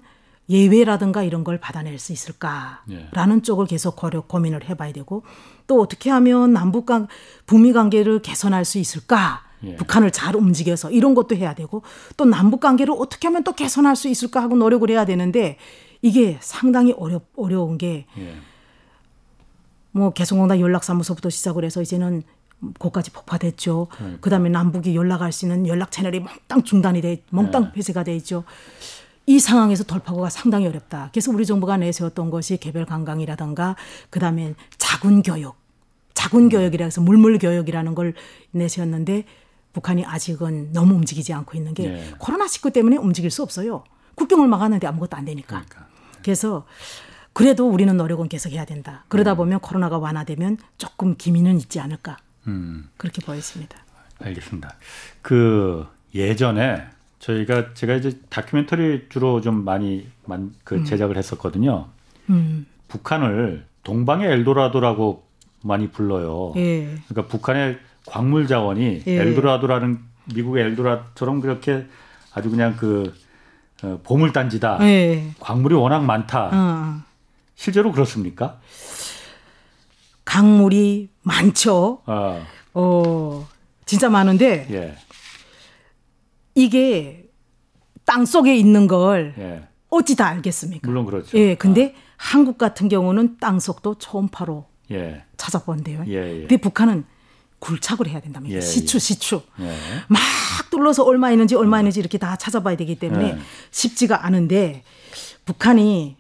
예외라든가 이런 걸 받아낼 수 있을까라는 예. 쪽을 계속 고려 고민을 해봐야 되고 또 어떻게 하면 남북 관 북미 관계를 개선할 수 있을까 예. 북한을 잘 움직여서 이런 것도 해야 되고 또 남북 관계를 어떻게 하면 또 개선할 수 있을까 하고 노력을 해야 되는데 이게 상당히 어려 어려운 게 예. 뭐 개성공단 연락사무소부터 시작을 해서 이제는 거기까지 폭파됐죠. 그러니까. 그다음에 남북이 연락할 수 있는 연락 채널이 몽땅 중단이 돼, 몽땅 네. 폐쇄가 돼 있죠. 이 상황에서 돌파구가 상당히 어렵다. 그래서 우리 정부가 내세웠던 것이 개별 관광이라든가 그다음에 자군 교육, 자군 음. 교육이라 해서 물물 교육이라는 걸 내세웠는데 북한이 아직은 너무 움직이지 않고 있는 게 네. 코로나 19 때문에 움직일 수 없어요. 국경을 막았는데 아무것도 안 되니까. 그러니까. 그래서 그래도 우리는 노력은 계속 해야 된다. 그러다 음. 보면 코로나가 완화되면 조금 기미는 있지 않을까. 음. 그렇게 보였습니다. 알겠습니다. 그 예전에 저희가 제가 이제 다큐멘터리 주로 좀 많이 만, 그 제작을 했었거든요. 음, 북한을 동방의 엘도라도라고 많이 불러요. 예, 그러니까 북한의 광물 자원이 예. 엘도라도라는 미국의 엘도라처럼 그렇게 아주 그냥 그 어, 보물단지다. 예, 광물이 워낙 많다. 어, 실제로 그렇습니까? 강물이 많죠. 어, 어, 진짜 많은데 예, 이게 땅 속에 있는 걸 예. 어찌 다 알겠습니까? 물론 그렇죠. 예, 근데 한국 같은 경우는 땅 속도 초음파로 예, 찾아본대요. 예, 예. 근데 북한은 굴착을 해야 된답니다. 예, 시추, 시추. 예. 막 뚫러서 얼마 있는지 얼마 있는지 이렇게 다 찾아봐야 되기 때문에 네. 쉽지가 않은데 북한이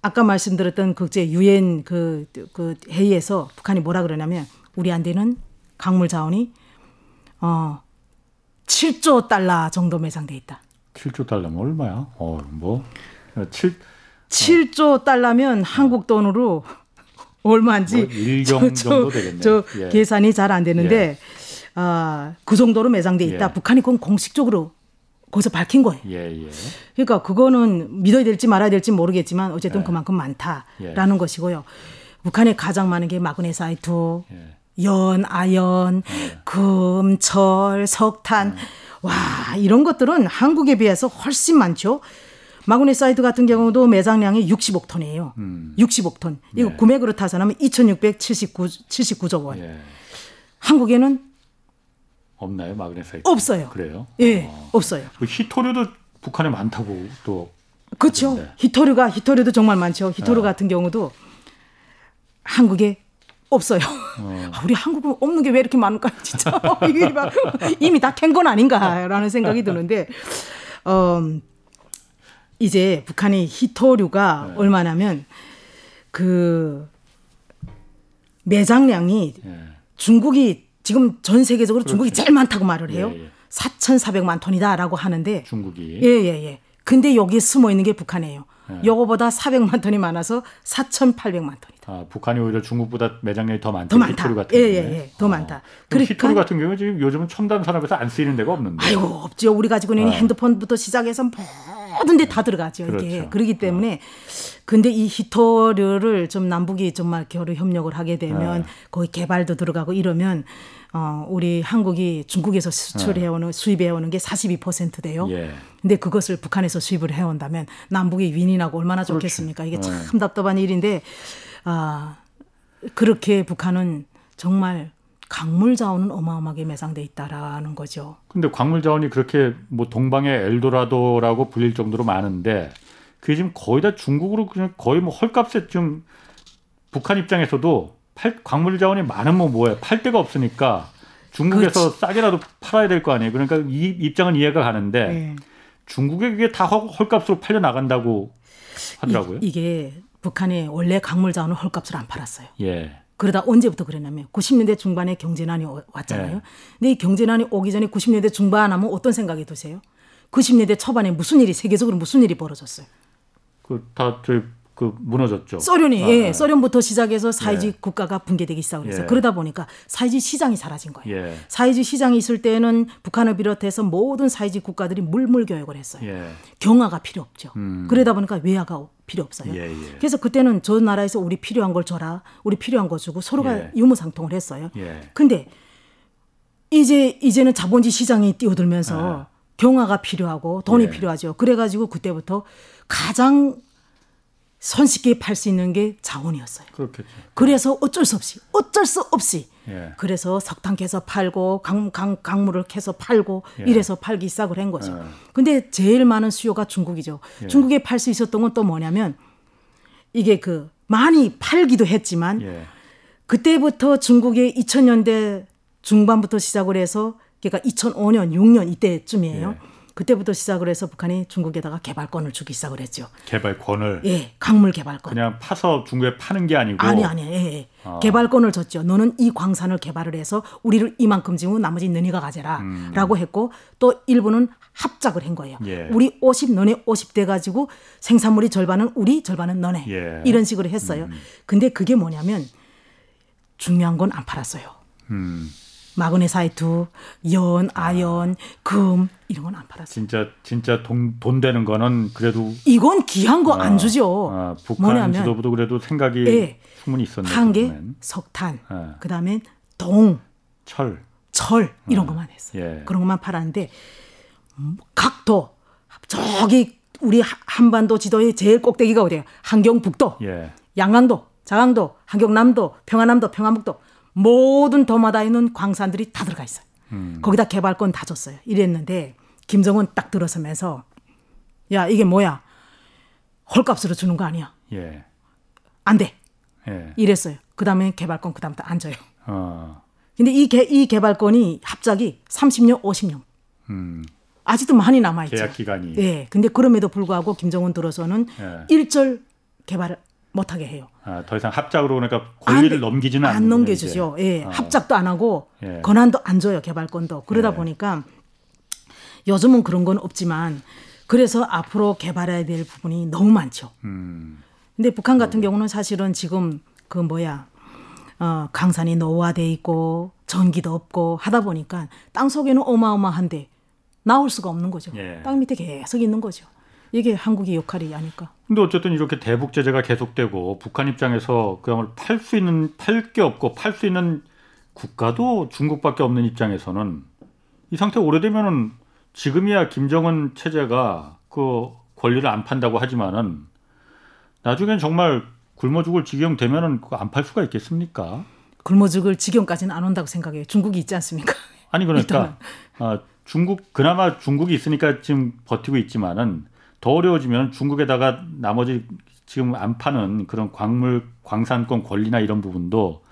아까 말씀드렸던 국제 유엔 그, 그 회의에서 북한이 뭐라 그러냐면 우리한테는 강물 자원이 어 7조 달러 정도 매장돼 있다. 7조 달러면 얼마야? 어, 뭐 7, 7조 달러면 한국 돈으로 얼마인지 뭐 일경 정도 되겠네요. 저 예. 계산이 잘 안 되는데 아, 그 정도로 매장돼 있다. 예. 북한이 그건 공식적으로 거기서 밝힌 거예요. 예, 예. 그러니까 그거는 믿어야 될지 말아야 될지 모르겠지만 어쨌든 예. 그만큼 많다라는 것이고요. 북한에 가장 많은 게 마그네사이트, 예. 연, 아연, 금, 철, 석탄. 네. 와, 이런 것들은 한국에 비해서 훨씬 많죠. 마그네사이트 같은 경우도 매장량이 60억 톤이에요. 음. 60억 톤. 이거 네. 금액으로 타산하면 2,679 79조 원. 예. 한국에는 없나요? 마그네사이트? 없어요. 그래요? 예, 어. 없어요. 그 히토류도 북한에 많다고 또 그렇죠. 네. 히토류가 히토류도 정말 많죠. 히토류 어. 같은 경우도 한국에 없어요. 어. 아, 우리 한국은 없는 게 왜 이렇게 많을까요, 진짜? 이게 막 이미 다 캔 건 아닌가라는 생각이 드는데, 어, 이제 북한이 히토류가 네. 얼마냐면 그 매장량이 예. 중국이 지금 전 세계적으로 중국이 제일 많다고 말을 해요. 예, 예. 4,400만 톤이다라고 하는데 중국이 예, 예, 예. 근데 여기에 숨어 있는 게 북한이에요. 네. 요거보다 400만 톤이 많아서 4,800만 톤이다. 아, 북한이 오히려 중국보다 매장량이 더 많다. 더 많다. 히토류 같은 예, 경우에. 예, 예. 더 많다. 그럼 그러니까- 히토류 같은 경우에 지금 요즘은 첨단 산업에서 안 쓰이는 데가 없는데. 아이고, 없죠. 우리 가지고 있는 어. 핸드폰부터 시작해서 모든 데다 들어가죠. 이게. 그렇죠. 그렇기 때문에 근데 이 히토류를 좀 남북이 정말 겨루 협력을 하게 되면 네. 거기 개발도 들어가고 이러면 어, 우리 한국이 중국에서 수출해오는 수입해오는 게 42% 돼요. 예. 근데 그것을 북한에서 수입을 해온다면 남북이 윈윈하고 얼마나 그렇죠. 좋겠습니까? 이게 참 네. 답답한 일인데 아 그렇게 북한은 정말 강물 자원은 어마어마하게 매장돼 있다라는 거죠. 근데 광물 자원이 그렇게 뭐 동방의 엘도라도라고 불릴 정도로 많은데 그게 지금 거의 다 중국으로 그냥 거의 뭐 헐값에 좀 북한 입장에서도 팔, 광물 자원이 많으면 뭐해? 팔 데가 없으니까 중국에서 싸게라도 팔아야 될 거 아니에요. 그러니까 이 입장은 이해가 가는데 네. 중국에 그게 다 헐- 헐값으로 팔려 나간다고 하더라고요. 이, 게 북한에 원래 광물 자원을 헐값으로 안 팔았어요. 예. 그러다 언제부터 그랬냐면 90년대 중반에 경제난이 오- 왔잖아요. 네. 근데 이 경제난이 오기 전에 90년대 중반 하면 어떤 생각이 드세요? 90년대 초반에 무슨 일이 세계적으로 무슨 일이 벌어졌어요? 그다저 그 무너졌죠. 소련이 아, 예, 예. 소련부터 시작해서 사회주의 예. 국가가 붕괴되기 시작을 해서 예. 그러다 보니까 사회주의 시장이 사라진 거예요. 예. 사회주의 시장이 있을 때는 북한을 비롯해서 모든 사회주의 국가들이 물물 교역을 했어요. 예. 경화가 필요 없죠. 음. 그러다 보니까 외화가 필요 없어요. 예, 예. 그래서 그때는 저 나라에서 우리 필요한 걸 줘라, 우리 필요한 거 주고 서로가 예. 유무상통을 했어요. 예. 근데 이제 이제는 자본주의 시장이 뛰어들면서 경화가 필요하고 돈이 예. 필요하죠. 그래가지고 그때부터 가장 손쉽게 팔 수 있는 게 자원이었어요. 그렇겠죠. 그래서 어쩔 수 없이 어쩔 수 없이 예. 그래서 석탄 캐서 팔고 강, 강, 강물을 캐서 팔고 예. 이래서 팔기 시작을 한 거죠. 예. 근데 제일 많은 수요가 중국이죠. 예. 중국에 팔 수 있었던 건 또 뭐냐면 이게 그 많이 팔기도 했지만 예. 그때부터 중국의 2000년대 중반부터 시작을 해서 그러니까 2005년, 6년 이때쯤이에요. 예. 그때부터 시작을 해서 북한이 중국에다가 개발권을 주기 시작을 했죠. 개발권을 예, 강물 개발권. 그냥 파서 중국에 파는 게 아니고 아니 아니 예, 예. 아. 개발권을 줬죠. 너는 이 광산을 개발을 해서 우리를 이만큼 지고 나머지 너희가 가져라라고 했고 또 일부는 합작을 한 거예요. 음. 예. 우리 50 너네 50 돼 가지고 생산물이 절반은 우리 절반은 너네 예. 이런 식으로 했어요. 근데 그게 뭐냐면 중요한 건 안 팔았어요. 음, 마그네사이트, 연, 아연, 금 이런 건 안 팔았어요. 진짜 진짜 돈, 돈 되는 거는 그래도 이건 귀한 거안 주죠. 아, 북한 뭐냐면 지도부도 그래도 생각이 예. 충분히 있었네. 한개. 석탄, 예. 그다음에 동, 철. 철 이런 것만 했어요. 예. 그런 것만 팔았는데 음, 각도 저기 우리 하- 한반도 지도의 제일 꼭대기가 어디예요? 한경북도, 예. 양강도, 자강도, 한경남도, 평안남도, 평안북도 모든 도마다 있는 광산들이 다 들어가 있어요. 음. 거기다 개발권 다 줬어요. 이랬는데 김정은 딱 들어서면서 야 이게 뭐야? 헐값으로 주는 거 아니야? 예. 안 돼. 예. 이랬어요. 그 다음에 개발권 그 다음부터 안 줘요. 어. 근데 이, 개, 이 개발권이 합작이 30년, 50년. 음. 아직도 많이 남아있죠. 계약 기간이. 예. 근데 그럼에도 불구하고 김정은 들어서는 예. 일절 개발을 못하게 해요. 아, 더 이상 합작으로 그러니까 권리를 안- 넘기지는 안 넘겨주죠. 예. 어. 합작도 안 하고 예. 권한도 안 줘요. 개발권도. 그러다 예. 보니까 요즘은 그런 건 없지만 그래서 앞으로 개발해야 될 부분이 너무 많죠. 음. 근데 북한 같은 경우는 사실은 지금 그 뭐야 어, 강산이 노후화돼 있고 전기도 없고 하다 보니까 땅 속에는 어마어마한데 나올 수가 없는 거죠. 예. 땅 밑에 계속 있는 거죠. 이게 한국의 역할이 아닐까. 근데 어쨌든 이렇게 대북 제재가 계속되고 북한 입장에서 그야말로 팔 수 있는 팔 게 없고 팔 수 있는 국가도 중국밖에 없는 입장에서는 이 상태 가 오래되면은 지금이야 김정은 체제가 그 권리를 안 판다고 하지만은 나중엔 정말 굶어 죽을 지경 되면은 안 팔 수가 있겠습니까? 굶어 죽을 지경까지는 안 온다고 생각해요. 중국이 있지 않습니까? 아니 그러니까 아, 중국 그나마 중국이 있으니까 지금 버티고 있지만은 더 어려워지면 중국에다가 나머지 지금 안 파는 그런 광물 광산권 권리나 이런 부분도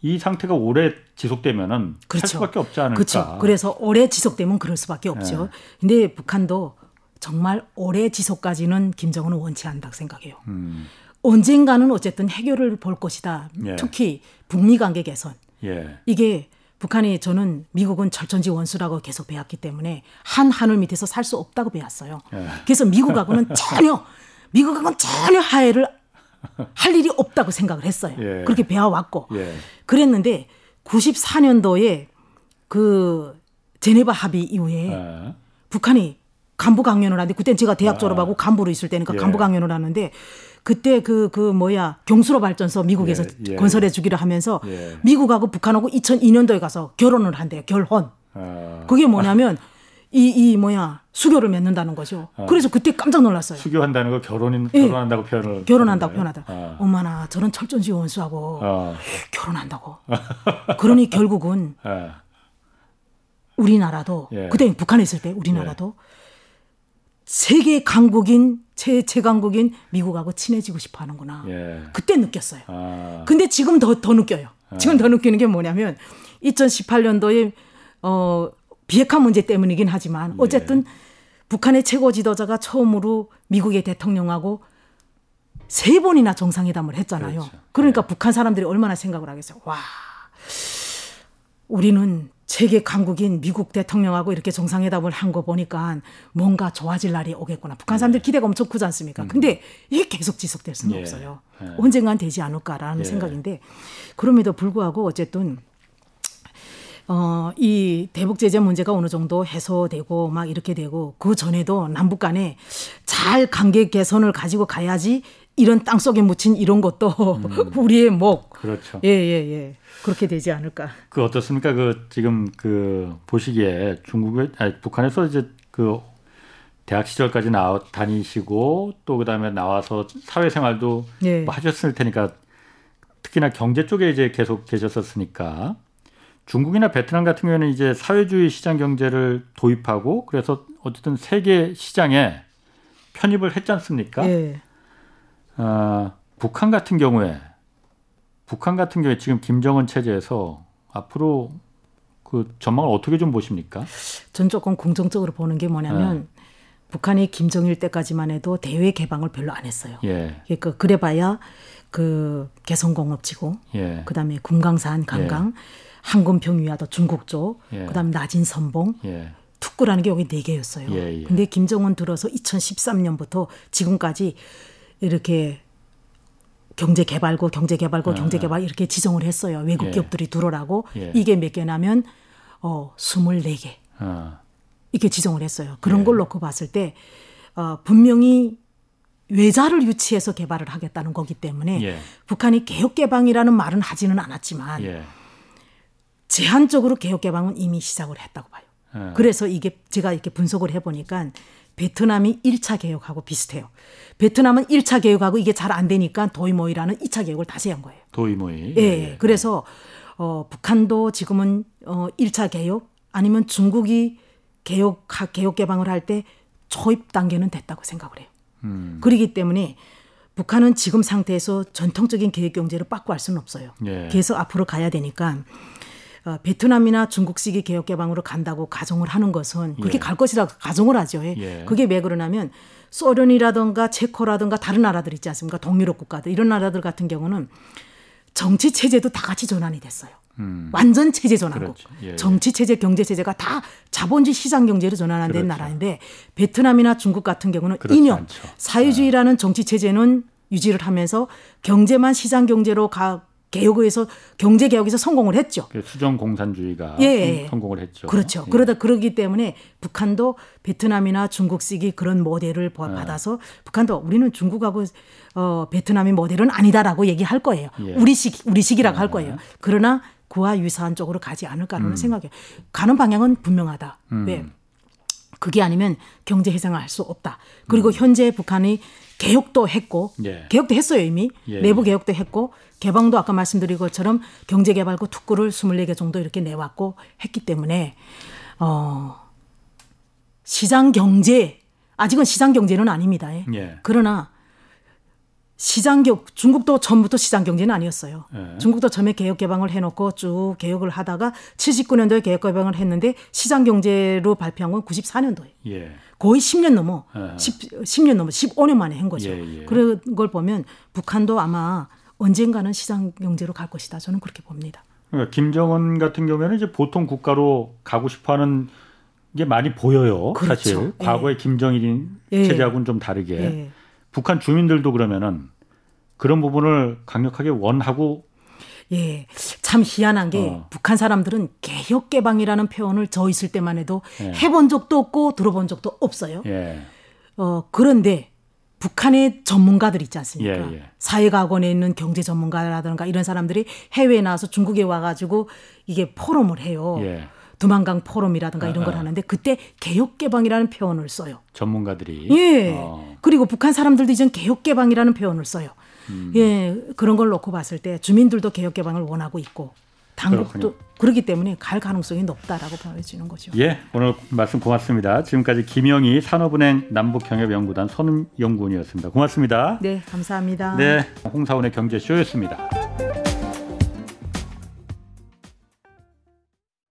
이 상태가 오래 지속되면은 할 그렇죠. 수밖에 없지 않을까. 그렇죠. 그래서 오래 지속되면 그럴 수밖에 없죠. 근데 북한도 정말 오래 지속까지는 김정은은 원치 않다고 생각해요. 음, 언젠가는 어쨌든 해결을 볼 것이다. 예. 특히 북미 관계 개선. 예, 이게 북한이 저는 미국은 철천지 원수라고 계속 배웠기 때문에 한 하늘 밑에서 살 수 없다고 배웠어요. 예. 그래서 미국하고는 전혀 미국하고는 전혀 화해를 할 일이 없다고 생각을 했어요. 예. 그렇게 배워왔고 예, 그랬는데 94년도에 그 제네바 합의 이후에 예, 북한이 간부 강연을 하는데 그때 제가 대학 졸업하고 간부로 있을 때니까 아. 예. 간부 강연을 하는데 그때 그그 뭐야 경수로 발전소 미국에서 예, 예. 건설해 주기로 하면서 예. 미국하고 북한하고 2002년도에 가서 결혼을 한대요 결혼. 아, 그게 뭐냐면 이이 뭐야 수교를 맺는다는 거죠. 그래서 그때 깜짝 놀랐어요. 수교한다는 거 결혼인 예. 결혼한다고 표현을 결혼한다고. 표현하다. 아, 엄마나 저런 철전지 원수하고 아, 결혼한다고. 그러니 결국은 아, 우리나라도 예. 그때 북한에 있을 때 우리나라도 세계 강국인 제 제강국인 미국하고 친해지고 싶어 하는구나. 예. 그때 느꼈어요. 아, 근데 지금 더, 더 느껴요. 지금 더 느끼는 게 뭐냐면 2018년도에 어, 비핵화 문제 때문이긴 하지만 어쨌든 북한의 최고 지도자가 처음으로 미국의 대통령하고 세 번이나 정상회담을 했잖아요. 그렇죠. 그러니까 북한 사람들이 얼마나 생각을 하겠어요. 와, 우리는 세계 강국인 미국 대통령하고 이렇게 정상회담을 한 거 보니까 뭔가 좋아질 날이 오겠구나. 북한 사람들 기대가 엄청 크지 않습니까? 근데 이게 계속 지속될 수는 예. 없어요. 예. 언젠간 되지 않을까라는 예. 생각인데 그럼에도 불구하고 어쨌든 어, 이 대북 제재 문제가 어느 정도 해소되고 막 이렇게 되고 그 전에도 남북 간에 잘 관계 개선을 가지고 가야지 이런 땅 속에 묻힌 이런 것도 우리의 목. 그렇죠. 예, 예, 예. 그렇게 되지 않을까. 그 어떻습니까? 그 지금 그 보시기에 중국에 아니, 북한에서 이제 그 대학 시절까지 나와 다니시고 또 그다음에 나와서 사회생활도 예. 뭐 하셨을 테니까 특히나 경제 쪽에 이제 계속 계셨었으니까 중국이나 베트남 같은 경우에는 이제 사회주의 시장 경제를 도입하고 그래서 어쨌든 세계 시장에 편입을 했지 않습니까? 예. 아, 북한 같은 경우에 북한 같은 경우에 지금 김정은 체제에서 앞으로 그 전망을 어떻게 좀 보십니까? 전 조금 긍정적으로 보는 게 뭐냐면 네. 북한이 김정일 때까지만 해도 대외 개방을 별로 안 했어요. 예, 그러니까 그래봐야 그 개성공업지구, 예, 그다음에 금강산 관광, 항공평 위하도 중국 쪽, 예. 그다음에 나진 선봉, 예, 특구라는 게 여기 네 개였어요. 예, 예. 근데 김정은 들어서 2013년부터 지금까지 이렇게 경제 개발국, 경제 개발국, 경제 개발 이렇게 지정을 했어요. 외국 아. 예. 기업들이 들어오라고. 예. 이게 몇 개냐면 어 24개. 어, 이렇게 지정을 했어요. 그런 예. 걸 놓고 봤을 때 어, 분명히 외자를 유치해서 개발을 하겠다는 거기 때문에 예. 북한이 개혁 개방이라는 말은 하지는 않았지만 예, 제한적으로 개혁 개방은 이미 시작을 했다고 봐요. 예. 그래서 이게 제가 이렇게 분석을 해 보니까 베트남이 1차 개혁하고 비슷해요. 베트남은 1차 개혁하고 이게 잘 안 되니까 도이모이라는 2차 개혁을 다시 한 거예요. 도이모이. 예. 그래서 어, 북한도 지금은 어, 1차 개혁 아니면 중국이 개혁 개혁 개방을 할 때 초입 단계는 됐다고 생각을 해요. 음, 그렇기 때문에 북한은 지금 상태에서 전통적인 계획 경제를 빠꾸 할 수는 없어요. 예. 계속 앞으로 가야 되니까 어, 베트남이나 중국식의 개혁 개방으로 간다고 가정을 하는 것은 그렇게 예. 갈 것이라고 가정을 하죠. 예. 예. 그게 왜 그러냐면 소련이라든가 체코라든가 다른 나라들 있지 않습니까? 동유럽 국가들 이런 나라들 같은 경우는 정치 체제도 다 같이 전환이 됐어요. 음, 완전 체제 전환국. 그렇죠. 예, 예. 정치 체제, 경제 체제가 다 자본주의 시장 경제로 전환된 그렇죠. 나라인데 베트남이나 중국 같은 경우는 이념 않죠. 네. 사회주의라는 정치 체제는 유지를 하면서 경제만 시장 경제로 가 개혁에서 경제 개혁에서 성공을 했죠. 그 수정 공산주의가 예. 성- 성공을 했죠. 그렇죠. 예. 그러다 그러기 때문에 북한도 베트남이나 중국식이 그런 모델을 네. 봐- 받아서 북한도 우리는 중국하고 어, 베트남의 모델은 아니다라고 얘기할 거예요. 예. 우리식 우리식이라고 할 거예요. 그러나 그와 유사한 쪽으로 가지 않을까라는 음. 생각이에요. 가는 방향은 분명하다. 왜? 그게 아니면 경제 해상을 할 수 없다. 그리고 현재 북한이 개혁도 했고 음. 예. 개혁도 했어요 이미 예, 내부 예. 개혁도 했고 개방도 아까 말씀드린 것처럼 경제개발구 특구를 24개 정도 이렇게 내왔고 했기 때문에 어 시장 경제 아직은 시장 경제는 아닙니다. 예. 예. 그러나 시장 경 중국도 처음부터 시장 경제는 아니었어요. 예. 중국도 처음에 개혁 개방을 해놓고 쭉 개혁을 하다가 79년도에 개혁 개방을 했는데 시장 경제로 발표한 건 94년도에 예. 거의 10년 넘어 예. 10, 10년 넘어 15년 만에 한 거죠. 예, 예. 그런 걸 보면 북한도 아마 언젠가는 시장 경제로 갈 것이다. 저는 그렇게 봅니다. 그러니까 김정은 같은 경우에는 이제 보통 국가로 가고 싶어하는 게 많이 보여요. 그렇죠. 사실 예. 과거의 김정일 예. 체제하고는 좀 다르게 예. 북한 주민들도 그러면은 그런 부분을 강력하게 원하고 예, 참 희한한 게 어. 북한 사람들은 개혁 개방이라는 표현을 저 있을 때만 해도 예. 해본 적도 없고 들어본 적도 없어요. 예. 어 그런데 북한의 전문가들 있지 않습니까? 예, 예. 사회과학원에 있는 경제 전문가라든가 이런 사람들이 해외에 나와서 중국에 와가지고 이게 포럼을 해요. 예. 두만강 포럼이라든가 이런 아, 걸 아. 하는데 그때 개혁 개방이라는 표현을 써요. 전문가들이 예. 어. 그리고 북한 사람들도 이젠 개혁 개방이라는 표현을 써요. 음. 예. 그런 걸 놓고 봤을 때 주민들도 개혁 개방을 원하고 있고 당국도. 그렇기 때문에 갈 가능성이 높다라고 보여지는 거죠. 예, 오늘 말씀 고맙습니다. 지금까지 김영희 산업은행 남북경협연구단 선임 연구원이었습니다. 고맙습니다. 네, 감사합니다. 네, 홍사원의 경제쇼였습니다.